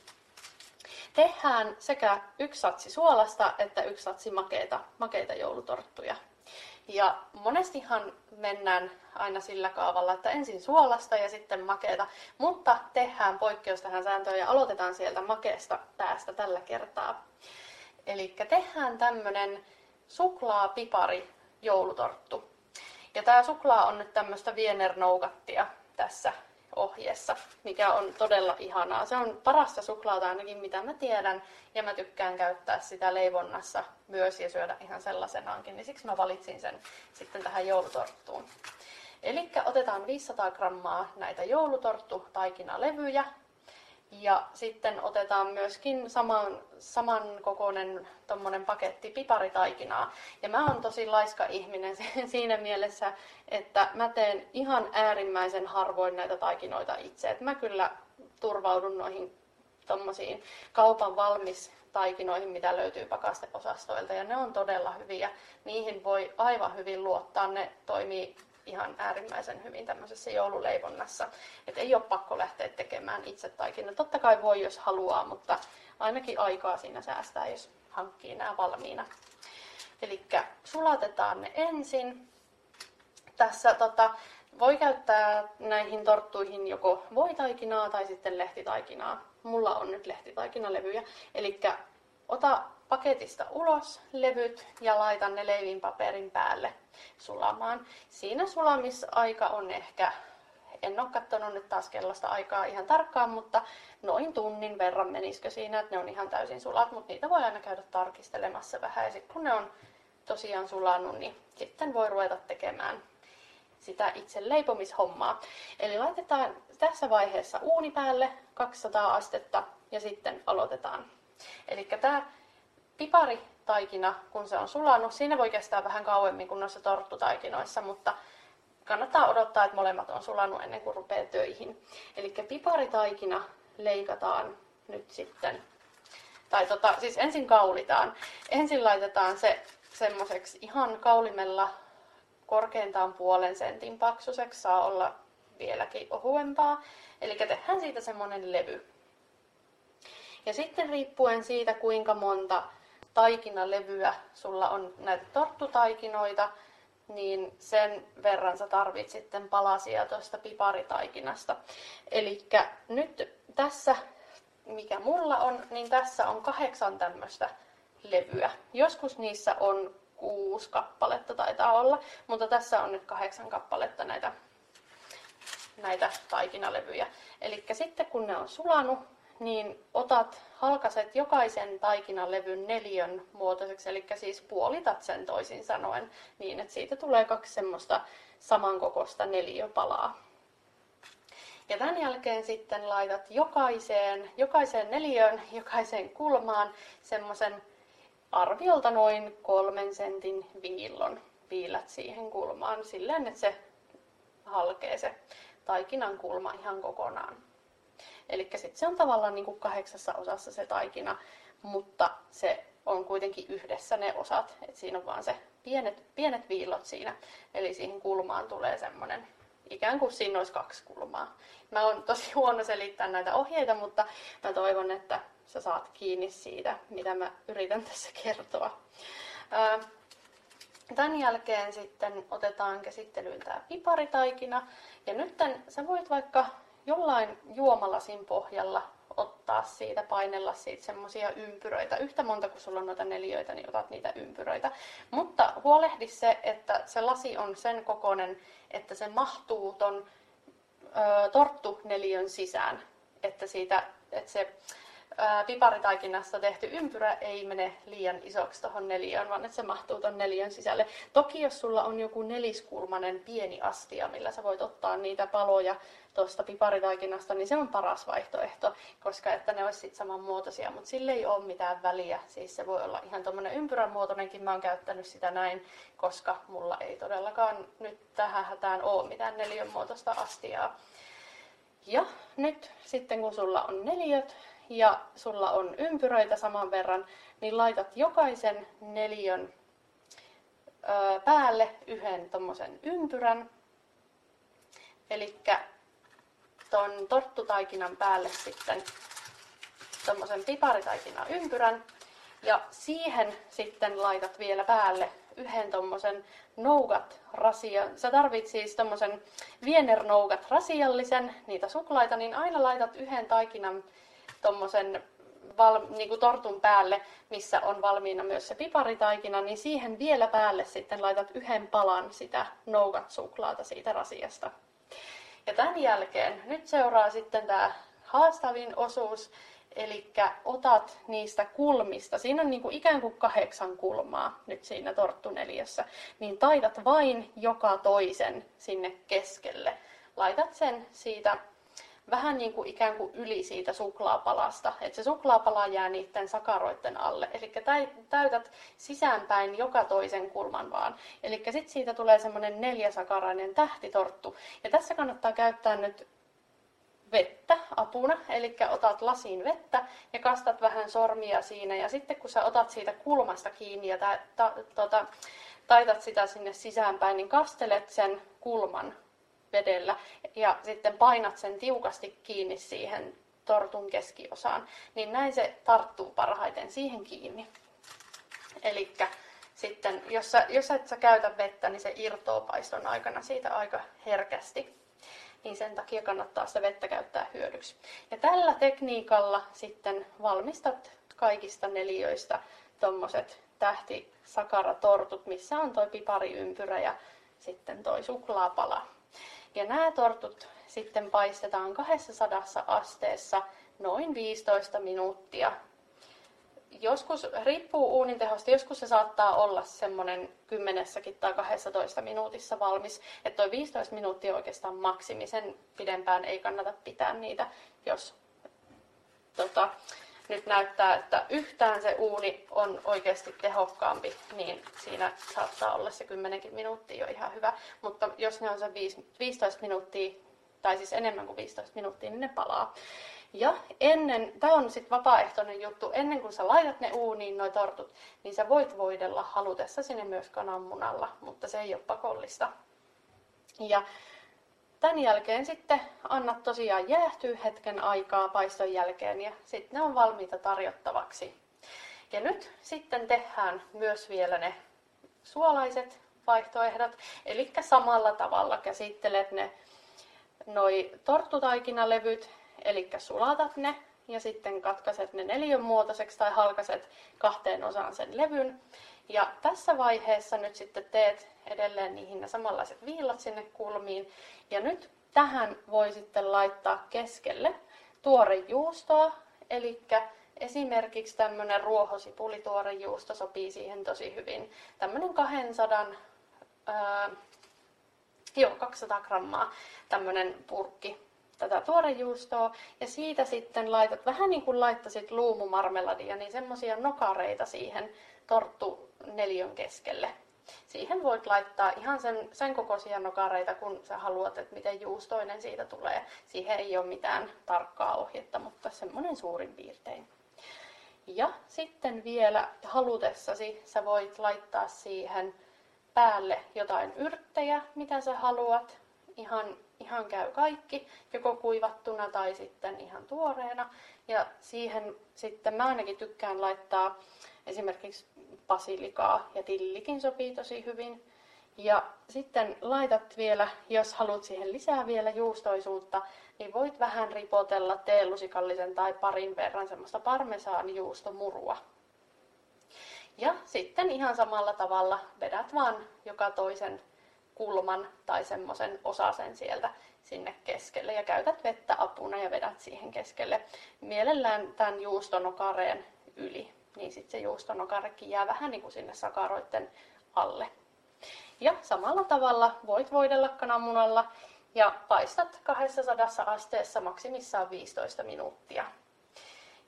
Tehdään sekä yksi satsi suolasta että yksi satsi makeita, makeita joulutorttuja. Ja monestihan mennään aina sillä kaavalla, että ensin suolasta ja sitten makeeta, mutta tehdään poikkeus tähän sääntöön ja aloitetaan sieltä makeesta päästä tällä kertaa. Eli tehdään tämmönen suklaapipari joulutorttu. Ja tämä suklaa on nyt tämmöistä Wiener-nougattia tässä ohjeessa, mikä on todella ihanaa. Se on parasta suklaata ainakin mitä mä tiedän ja mä tykkään käyttää sitä leivonnassa myös ja syödä ihan sellaisenaankin, niin siksi mä valitsin sen sitten tähän joulutorttuun. Eli otetaan 500 grammaa näitä joulutorttu-taikinalevyjä ja sitten otetaan myöskin saman, saman kokoinen tommonen paketti piparitaikinaa. Ja mä oon tosi laiska ihminen siinä mielessä, että mä teen ihan äärimmäisen harvoin näitä taikinoita itse. Et mä kyllä turvaudun noihin tommosiin kaupan valmis taikinoihin, mitä löytyy pakasteosastoilta. Ja ne on todella hyviä. Niihin voi aivan hyvin luottaa. Ne toimii ihan äärimmäisen hyvin tämmöisessä joululeivonnassa. Et ei ole pakko lähteä tekemään itse taikina. Totta kai voi, jos haluaa, mutta ainakin aikaa siinä säästää, jos hankkii nämä valmiina. Eli sulatetaan ne ensin. Tässä tota, voi käyttää näihin torttuihin joko voitaikinaa tai sitten lehtitaikinaa. Mulla on nyt lehtitaikinalevyjä. Eli ota paketista ulos levyt ja laitan ne leivinpaperin päälle sulamaan. Siinä sulamisaika on ehkä, en ole katsonut nyt taas kellosta aikaa ihan tarkkaan, mutta noin tunnin verran menisikö siinä, että ne on ihan täysin sulat, mutta niitä voi aina käydä tarkistelemassa vähän ja sitten kun ne on tosiaan sulanut, niin sitten voi ruveta tekemään sitä itse leipomishommaa. Eli laitetaan tässä vaiheessa uuni päälle 200 astetta ja sitten aloitetaan. Eli tämä piparitaikina, kun se on sulanut, siinä voi kestää vähän kauemmin kuin noissa torttutaikinoissa, mutta kannattaa odottaa, että molemmat on sulanut ennen kuin rupeaa töihin. Eli piparitaikina leikataan nyt sitten, tai tota, siis ensin kaulitaan. Ensin laitetaan se semmoiseksi ihan kaulimella korkeintaan puolen sentin paksuseksi, saa olla vieläkin ohuempaa. Eli tehdään siitä semmoinen levy. Ja sitten riippuen siitä, kuinka monta taikinalevyä sulla on näitä torttutaikinoita, niin sen verran sä tarvit sitten palasia tuosta piparitaikinasta. Eli nyt tässä, mikä mulla on, niin tässä on kahdeksan tämmöistä levyä. Joskus niissä on kuusi kappaletta taitaa olla, mutta tässä on nyt kahdeksan kappaletta näitä, näitä taikinalevyjä. Eli sitten kun ne on sulanut, niin otat, halkaset jokaisen taikinalevyn neljön muotoiseksi, eli siis puolitat sen toisin sanoen, niin että siitä tulee kaksi semmoista samankokoista neliöpalaa. Ja tämän jälkeen sitten laitat jokaiseen, jokaiseen neliöön, jokaiseen kulmaan semmoisen arviolta noin kolmen sentin viillon. Viilät siihen kulmaan silleen, että se halkee se taikinan kulma ihan kokonaan. Eli sitten se on tavallaan niin kuin kahdeksassa osassa se taikina, mutta se on kuitenkin yhdessä ne osat. Et siinä on vaan se pienet, pienet viillot siinä. Eli siihen kulmaan tulee semmoinen, ikään kuin siinä olisi kaksi kulmaa. Mä oon tosi huono selittää näitä ohjeita, mutta mä toivon, että sä saat kiinni siitä, mitä mä yritän tässä kertoa. Tämän jälkeen sitten otetaan käsittelyyn tämä piparitaikina. Ja nyt sä voit vaikka jollain juomalasin pohjalla ottaa siitä, painella siitä semmoisia ympyröitä. Yhtä monta kuin sulla on noita neljöitä, niin otat niitä ympyröitä. Mutta huolehdi se, että se lasi on sen kokoinen, että se mahtuu ton ö, torttuneliön sisään. Että, siitä, että se piparitaikinassa tehty ympyrä ei mene liian isoksi tuohon neliöön, vaan että se mahtuu tuon neliön sisälle. Toki jos sulla on joku neliskulmanen pieni astia, millä sä voit ottaa niitä paloja tuosta piparitaikinasta, niin se on paras vaihtoehto, koska että ne olisi sitten samanmuotoisia, mutta sille ei ole mitään väliä. Siis se voi olla ihan tuommoinen ympyrän muotoinenkin, mä oon käyttänyt sitä näin, koska mulla ei todellakaan nyt tähän hätään ole mitään neliön muotoista astiaa. Ja nyt sitten kun sulla on neliöt, ja sulla on ympyröitä saman verran, niin laitat jokaisen neliön ö, päälle yhden tommosen ympyrän. Eli ton torttutaikinan päälle sitten tommosen piparitaikinan ympyrän. Ja siihen sitten laitat vielä päälle yhden tommosen nougat rasia. Sä tarvit siis tommosen Wiener nougat rasiallisen, niitä suklaita, niin aina laitat yhden taikinan tuommoisen val, niin kuin tortun päälle, missä on valmiina myös se piparitaikina, niin siihen vielä päälle sitten laitat yhden palan sitä nougat-suklaata siitä rasiasta. Ja tämän jälkeen nyt seuraa sitten tämä haastavin osuus, eli otat niistä kulmista, siinä on niin kuin ikään kuin kahdeksan kulmaa nyt siinä torttuneliössä, niin taitat vain joka toisen sinne keskelle. Laitat sen siitä vähän niin kuin ikään kuin yli siitä suklaapalasta, että se suklaapala jää niiden sakaroiden alle. Eli täytät sisäänpäin joka toisen kulman vaan. Eli sitten siitä tulee semmoinen neljäsakarainen tähtitorttu. Ja tässä kannattaa käyttää nyt vettä apuna, eli otat lasiin vettä ja kastat vähän sormia siinä ja sitten kun sä otat siitä kulmasta kiinni ja ta, ta, tota, taitat sitä sinne sisäänpäin, niin kastelet sen kulman vedellä ja sitten painat sen tiukasti kiinni siihen tortun keskiosaan, niin näin se tarttuu parhaiten siihen kiinni. Eli sitten, jos, sä, jos et sä käytä vettä, niin se irtoo paiston aikana siitä aika herkästi. Niin sen takia kannattaa sitä vettä käyttää hyödyksi. Ja tällä tekniikalla sitten valmistat kaikista neliöistä tuommoiset tähtisakaratortut, missä on toi pipariympyrä ja sitten toi suklaapala. Ja nämä tortut sitten paistetaan 200 asteessa noin 15 minuuttia. Joskus riippuu uunin tehosta, joskus se saattaa olla semmoinen 10 tai 12 minuutissa valmis. Että toi 15 minuuttia oikeastaan maksimi, sen pidempään ei kannata pitää niitä, jos tota, nyt näyttää, että yhtään se uuni on oikeasti tehokkaampi, niin siinä saattaa olla se 10 minuuttia jo ihan hyvä. Mutta jos ne on se 15 minuuttia, tai siis enemmän kuin 15 minuuttia, niin ne palaa. Ja ennen, tämä on sitten vapaaehtoinen juttu, ennen kuin sä laitat ne uuniin, noi tortut, niin sä voit voidella halutessa sinne myös kananmunalla, mutta se ei ole pakollista. Ja Tämän jälkeen sitten annat tosiaan jäähtyä hetken aikaa paiston jälkeen ja sitten ne on valmiita tarjottavaksi. Ja nyt sitten tehdään myös vielä ne suolaiset vaihtoehdot. Eli samalla tavalla käsittelet ne noi torttutaikinalevyt, eli sulatat ne ja sitten katkaiset ne neljön muotoiseksi tai halkaset kahteen osaan sen levyn. Ja tässä vaiheessa nyt sitten teet edelleen niihin ne samanlaiset viillat sinne kulmiin. Ja nyt tähän voi sitten laittaa keskelle tuorejuustoa, eli esimerkiksi tämmöinen ruohosipulituorejuusto sopii siihen tosi hyvin. Tämmöinen 200, ää, joo, 200 grammaa tämmöinen purkki tätä tuorejuustoa ja siitä sitten laitat, vähän niin kuin laittasit luumumarmeladia, niin semmoisia nokareita siihen torttu neljön keskelle. Siihen voit laittaa ihan sen, sen kokoisia nokareita, kun sä haluat, että miten juustoinen siitä tulee. Siihen ei ole mitään tarkkaa ohjetta, mutta semmoinen suurin piirtein. Ja sitten vielä halutessasi sä voit laittaa siihen päälle jotain yrttejä, mitä sä haluat. Ihan, ihan käy kaikki, joko kuivattuna tai sitten ihan tuoreena. Ja siihen sitten mä ainakin tykkään laittaa esimerkiksi basilikaa ja tillikin sopii tosi hyvin. Ja sitten laitat vielä, jos haluat siihen lisää vielä juustoisuutta, niin voit vähän ripotella teelusikallisen tai parin verran semmoista parmesaanijuustomurua. Ja sitten ihan samalla tavalla vedät vaan joka toisen kulman tai semmoisen osasen sieltä sinne keskelle ja käytät vettä apuna ja vedät siihen keskelle. Mielellään tämän juustonokareen yli, niin sitten se juustonokarekin jää vähän niin kuin sinne sakaroitten alle. Ja samalla tavalla voit voidella kananmunalla ja paistat 200 asteessa maksimissaan 15 minuuttia.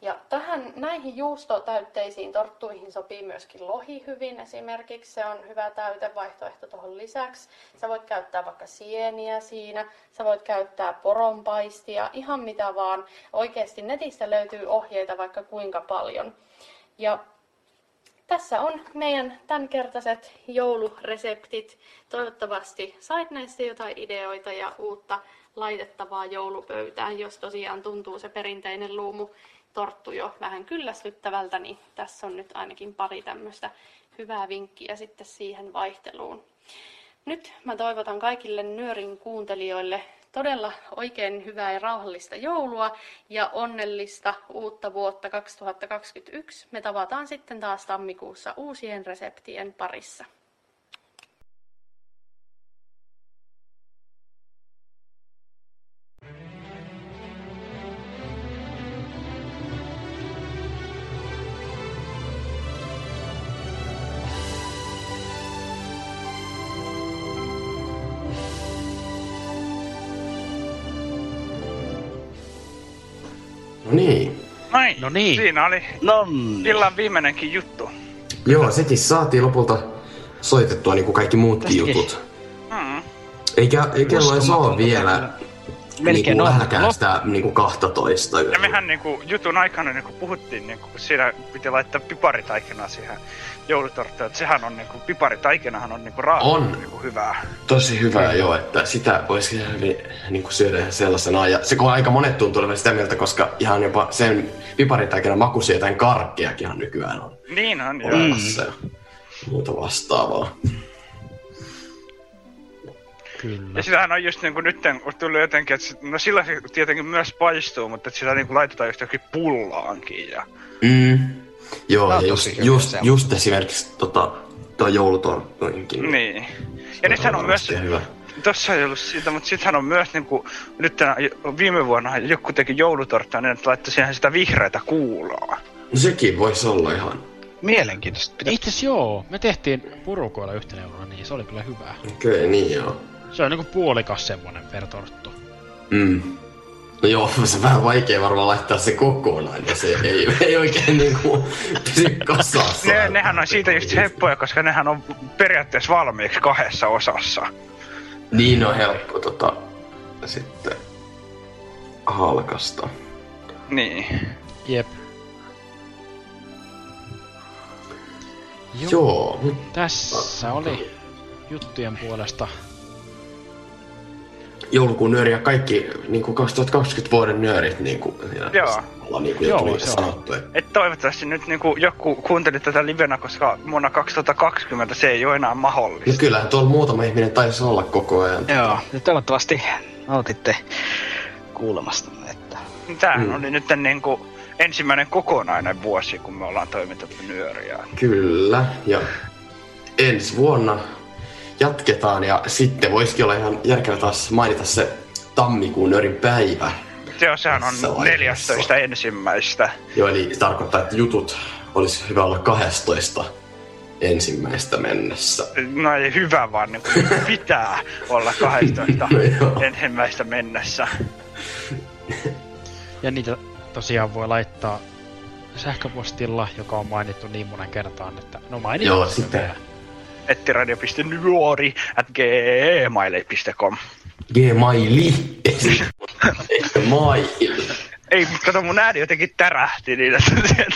Ja tähän, näihin juustotäytteisiin torttuihin sopii myöskin lohi hyvin esimerkiksi. Se on hyvä täytevaihtoehto tuohon lisäksi. Sä voit käyttää vaikka sieniä siinä, sä voit käyttää poronpaistia, ihan mitä vaan. Oikeasti netistä löytyy ohjeita vaikka kuinka paljon. Ja tässä on meidän tämänkertaiset joulureseptit. Toivottavasti sait näistä jotain ideoita ja uutta laitettavaa joulupöytään, jos tosiaan tuntuu se perinteinen luumu torttu jo vähän kyllästyttävältä, niin tässä on nyt ainakin pari tämmöistä hyvää vinkkiä sitten siihen vaihteluun. Nyt mä toivotan kaikille Nyörin kuuntelijoille todella oikein hyvää ja rauhallista joulua ja onnellista uutta vuotta 2021. Me tavataan sitten taas tammikuussa uusien reseptien parissa. Niin. Noin, no niin. siinä oli Nonni. illan viimeinenkin juttu. Joo, sekin saatiin lopulta soitettua niin kuin kaikki muutkin jutut. Mm. Eikä, eikä ole se ole vielä Melkein niin on. lähellekään sitä niin kuin 12 Ja mehän niinku jutun aikana niinku puhuttiin, niinku, kun siinä piti laittaa piparitaikina siihen joulutorttaan, että sehän on niinku, piparitaikinahan on niinku raaka On. niinku hyvää. Tosi hyvää joo, että sitä voisi hyvin niin kuin syödä ihan sellaisena. Ja se kun aika monet tuntuu olevan sitä mieltä, koska ihan jopa sen piparitaikina makuisia jotain karkkeakin nykyään on Niin on, joo. olemassa ja muuta vastaavaa. Kyllä. Ja sitähän on just niinku nyt tullut jotenkin, että sit- no sillä se tietenkin myös paistuu, mutta että sitä niinku laitetaan just jokin pullaankin ja... Mm. Joo, ja just, hyvä just, se. just esimerkiksi tota, tuo joulutorttuinkin. Niin. Ja nythän on myös, hyvä. tossa ei ollut siitä, mutta sittenhän on myös niinku, nyt tänä, viime vuonna joku teki joulutorttaa niin, että laittoi siihen sitä vihreätä kuulaa. No sekin voisi olla ihan. Mielenkiintoista. Itse asiassa joo, me tehtiin purukoilla yhtenä jouluna, niin se oli kyllä hyvä. Okei, okay, niin joo. Se on niinku puolikas semmonen per torttu. Mm. No joo, se on vähän vaikea varmaan laittaa se kokonaan, ja se ei, ei oikein niinku pysy kasassa. Ne, nehän on siitä just heppoja, koska nehän on periaatteessa valmiiksi kahdessa osassa. Niin on helppo tota, sitten halkasta. Niin. Jep. Joo, mut- Tässä oli juttujen puolesta joulukuun nyöri ja kaikki niin kuin 2020 vuoden nyörit, niin kuin, ja Joo. ollaan niin kuin jo Joo, tuli se on. sanottu. Että Et toivottavasti nyt niinku joku kuunteli tätä livenä, koska vuonna 2020 se ei ole enää mahdollista. no kyllähän tuolla muutama ihminen taisi olla koko ajan. Joo, ja toivottavasti nautitte kuulemasta. Että... Tämähän Mm. oli nyt niinku ensimmäinen kokonainen vuosi, kun me ollaan toimitettu nyöriä. Kyllä, ja ensi vuonna jatketaan ja sitten voisikin olla ihan järkevä taas mainita se tammikuun nörin päivä. Joo, sehän on vaiheessa. 14 ensimmäistä. Joo, eli se tarkoittaa, että jutut olisi hyvä olla 12 ensimmäistä mennessä. No ei hyvä, vaan niinku pitää olla 12 Joo. ensimmäistä mennessä. Ja niitä tosiaan voi laittaa sähköpostilla, joka on mainittu niin monen kertaan, että no mainitaan Joo, sitten vielä. ettiradio.nuori at gmail.com Gmaili. Eikä mail. Ei, mutta kato mun ääni jotenkin tärähti niin, että se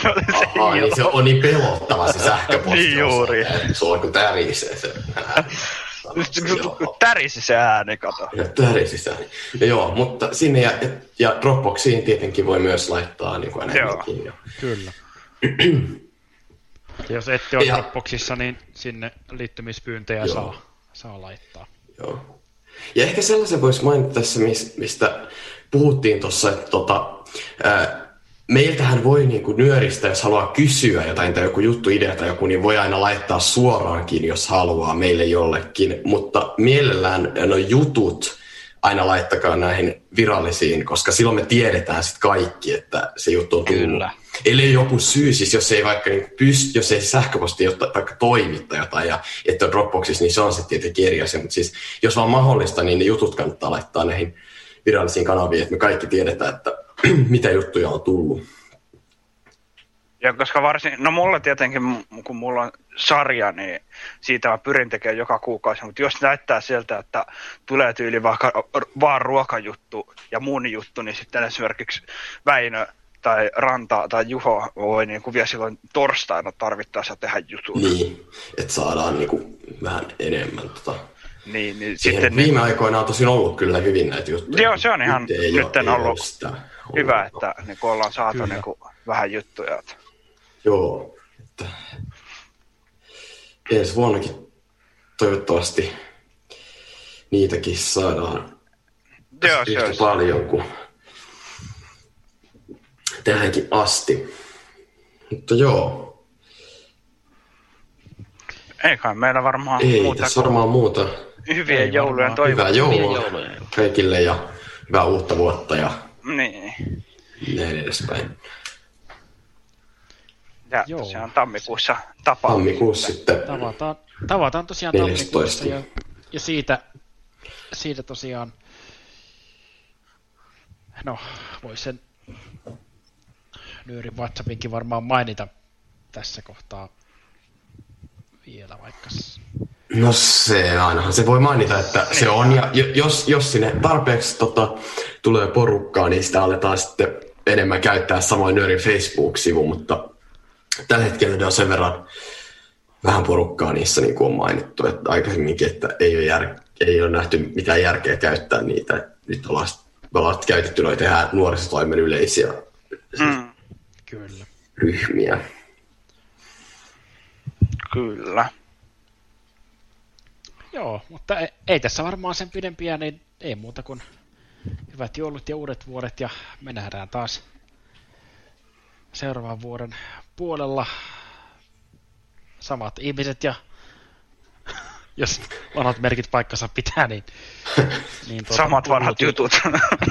oli se Aha, niin se on niin pelottava se sähköposti. Niin juuri. Sulla kun tärisee se. Tärisi se ääni, kato. Ja tärisisään. Ja joo, mutta sinne ja, ja Dropboxiin tietenkin voi myös laittaa niin kuin. Ja. Kyllä. Ja jos ette ole Ja- Dropboxissa, niin sinne liittymispyyntöjä Joo. saa, saa laittaa. Joo. Ja ehkä sellaisen voisi mainita tässä, mis- mistä puhuttiin tuossa, että tota, ää, meiltähän voi niinku nyöristä, jos haluaa kysyä jotain tai joku juttu, idea tai joku, niin voi aina laittaa suoraankin, jos haluaa meille jollekin. Mutta mielellään no jutut aina laittakaa näihin virallisiin, koska silloin me tiedetään sitten kaikki, että se juttu on tullut. Kyllä. Ellei joku syy, siis jos ei vaikka niin pyst, jos ei sähköposti jotta, vaikka toimitta jotain ja että on Dropboxissa, niin se on sitten tietenkin eri asia. Mutta siis jos vaan mahdollista, niin ne jutut kannattaa laittaa näihin virallisiin kanaviin, että me kaikki tiedetään, että mitä juttuja on tullut. Ja koska varsin, no mulla tietenkin, kun mulla on sarja, niin siitä mä pyrin tekemään joka kuukausi, mutta jos näyttää sieltä, että tulee tyyli vaikka vaan ruokajuttu ja mun juttu, niin sitten esimerkiksi Väinö tai Ranta tai Juho voi niin kuin vielä silloin torstaina tarvittaessa tehdä jutun. Niin, että saadaan niinku vähän enemmän. Tota. Niin, niin Siihen sitten viime niin, aikoina on tosin ollut kyllä hyvin näitä juttuja. Joo, se on ihan ei nyt ei ollut sitä hyvä, että niin kuin ollaan saatu Kyllä. niin kuin vähän juttuja. Että. Joo. Että ensi vuonnakin toivottavasti niitäkin saadaan Joo, se yhtä paljon kuin tähänkin asti. Mutta joo, Ei kai meillä varmaan ei muuta tässä varmaan muuta. hyviä Ei joulujen varmaan. Hyvää joulua kaikille ja hyvää uutta vuotta ja Niin. näin edespäin. Ja Joo. tosiaan tammikuussa tapaa. Tammikuussa sitten Tavataan, tavataan tosiaan 14. tammikuussa ja, ja siitä, siitä tosiaan, no voisi sen Nyörin WhatsAppinkin varmaan mainita tässä kohtaa vielä vaikka. No se, ainahan se voi mainita, että se on. Ja jo- jos, jos sinne tarpeeksi tota, tulee porukkaa, niin sitä aletaan sitten enemmän käyttää samoin Nörin Facebook-sivu, mutta tällä hetkellä ne on sen verran vähän porukkaa niissä, niin kuin on mainittu, että aikaisemminkin, että ei ole, jär, ei ole nähty mitään järkeä käyttää niitä. Nyt ollaan, ollaan käytetty noita ihan nuorisotoimen yleisiä Mm, Kyllä. ryhmiä. kyllä. Joo, mutta ei, ei tässä varmaan sen pidempiä, niin ei muuta kuin hyvät joulut ja uudet vuodet ja me nähdään taas seuraavan vuoden puolella samat ihmiset ja jos vanhat merkit paikkansa pitää, niin... niin Samat vanhat jutut.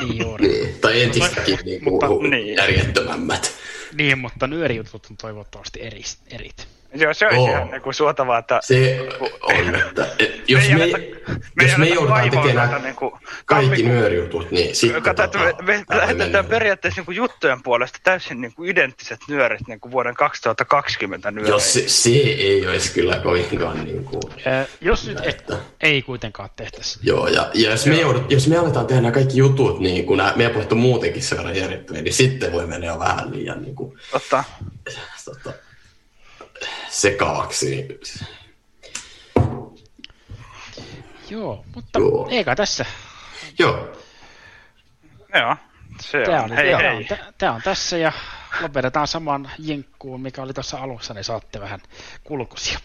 Niin juuri. Niin, tai entistäkin niin kuin, mutta- niin. järjettömämmät. Niin, mutta nyörijutut on toivottavasti eri, erit. Joo, se olisi Oo. ihan niin kuin suotavaa, että Se on, että et, jos Me me, ei me, me ei jos me joudutaan tekemään niinku kaikki tammikuun- nyörijutut, niin sitten Kato, että me, me tää lähetetään periaatteessa niin kuin juttujen puolesta täysin niin kuin identtiset nyörit niin kuin vuoden 2020 nyörit. Jos se, se ei olisi kyllä kovinkaan niin kuin, Ää, jos nyt et, ei kuitenkaan tehtäisi. Joo, ja, ja jos, me joudut, jos me aletaan tehdä nämä kaikki jutut, niin kun nämä, meidän puheet on muutenkin verran järjettömiä, niin sitten voi mennä jo vähän liian niin kuin, Totta. tota, sekavaksi. Joo, mutta Joo. eikä tässä. Joo. Joo, se on. Tämä on, hei, tämä, hei. On, tämä on tässä ja lopetetaan saman jinkkuun, mikä oli tuossa alussa, niin saatte vähän kulkusia.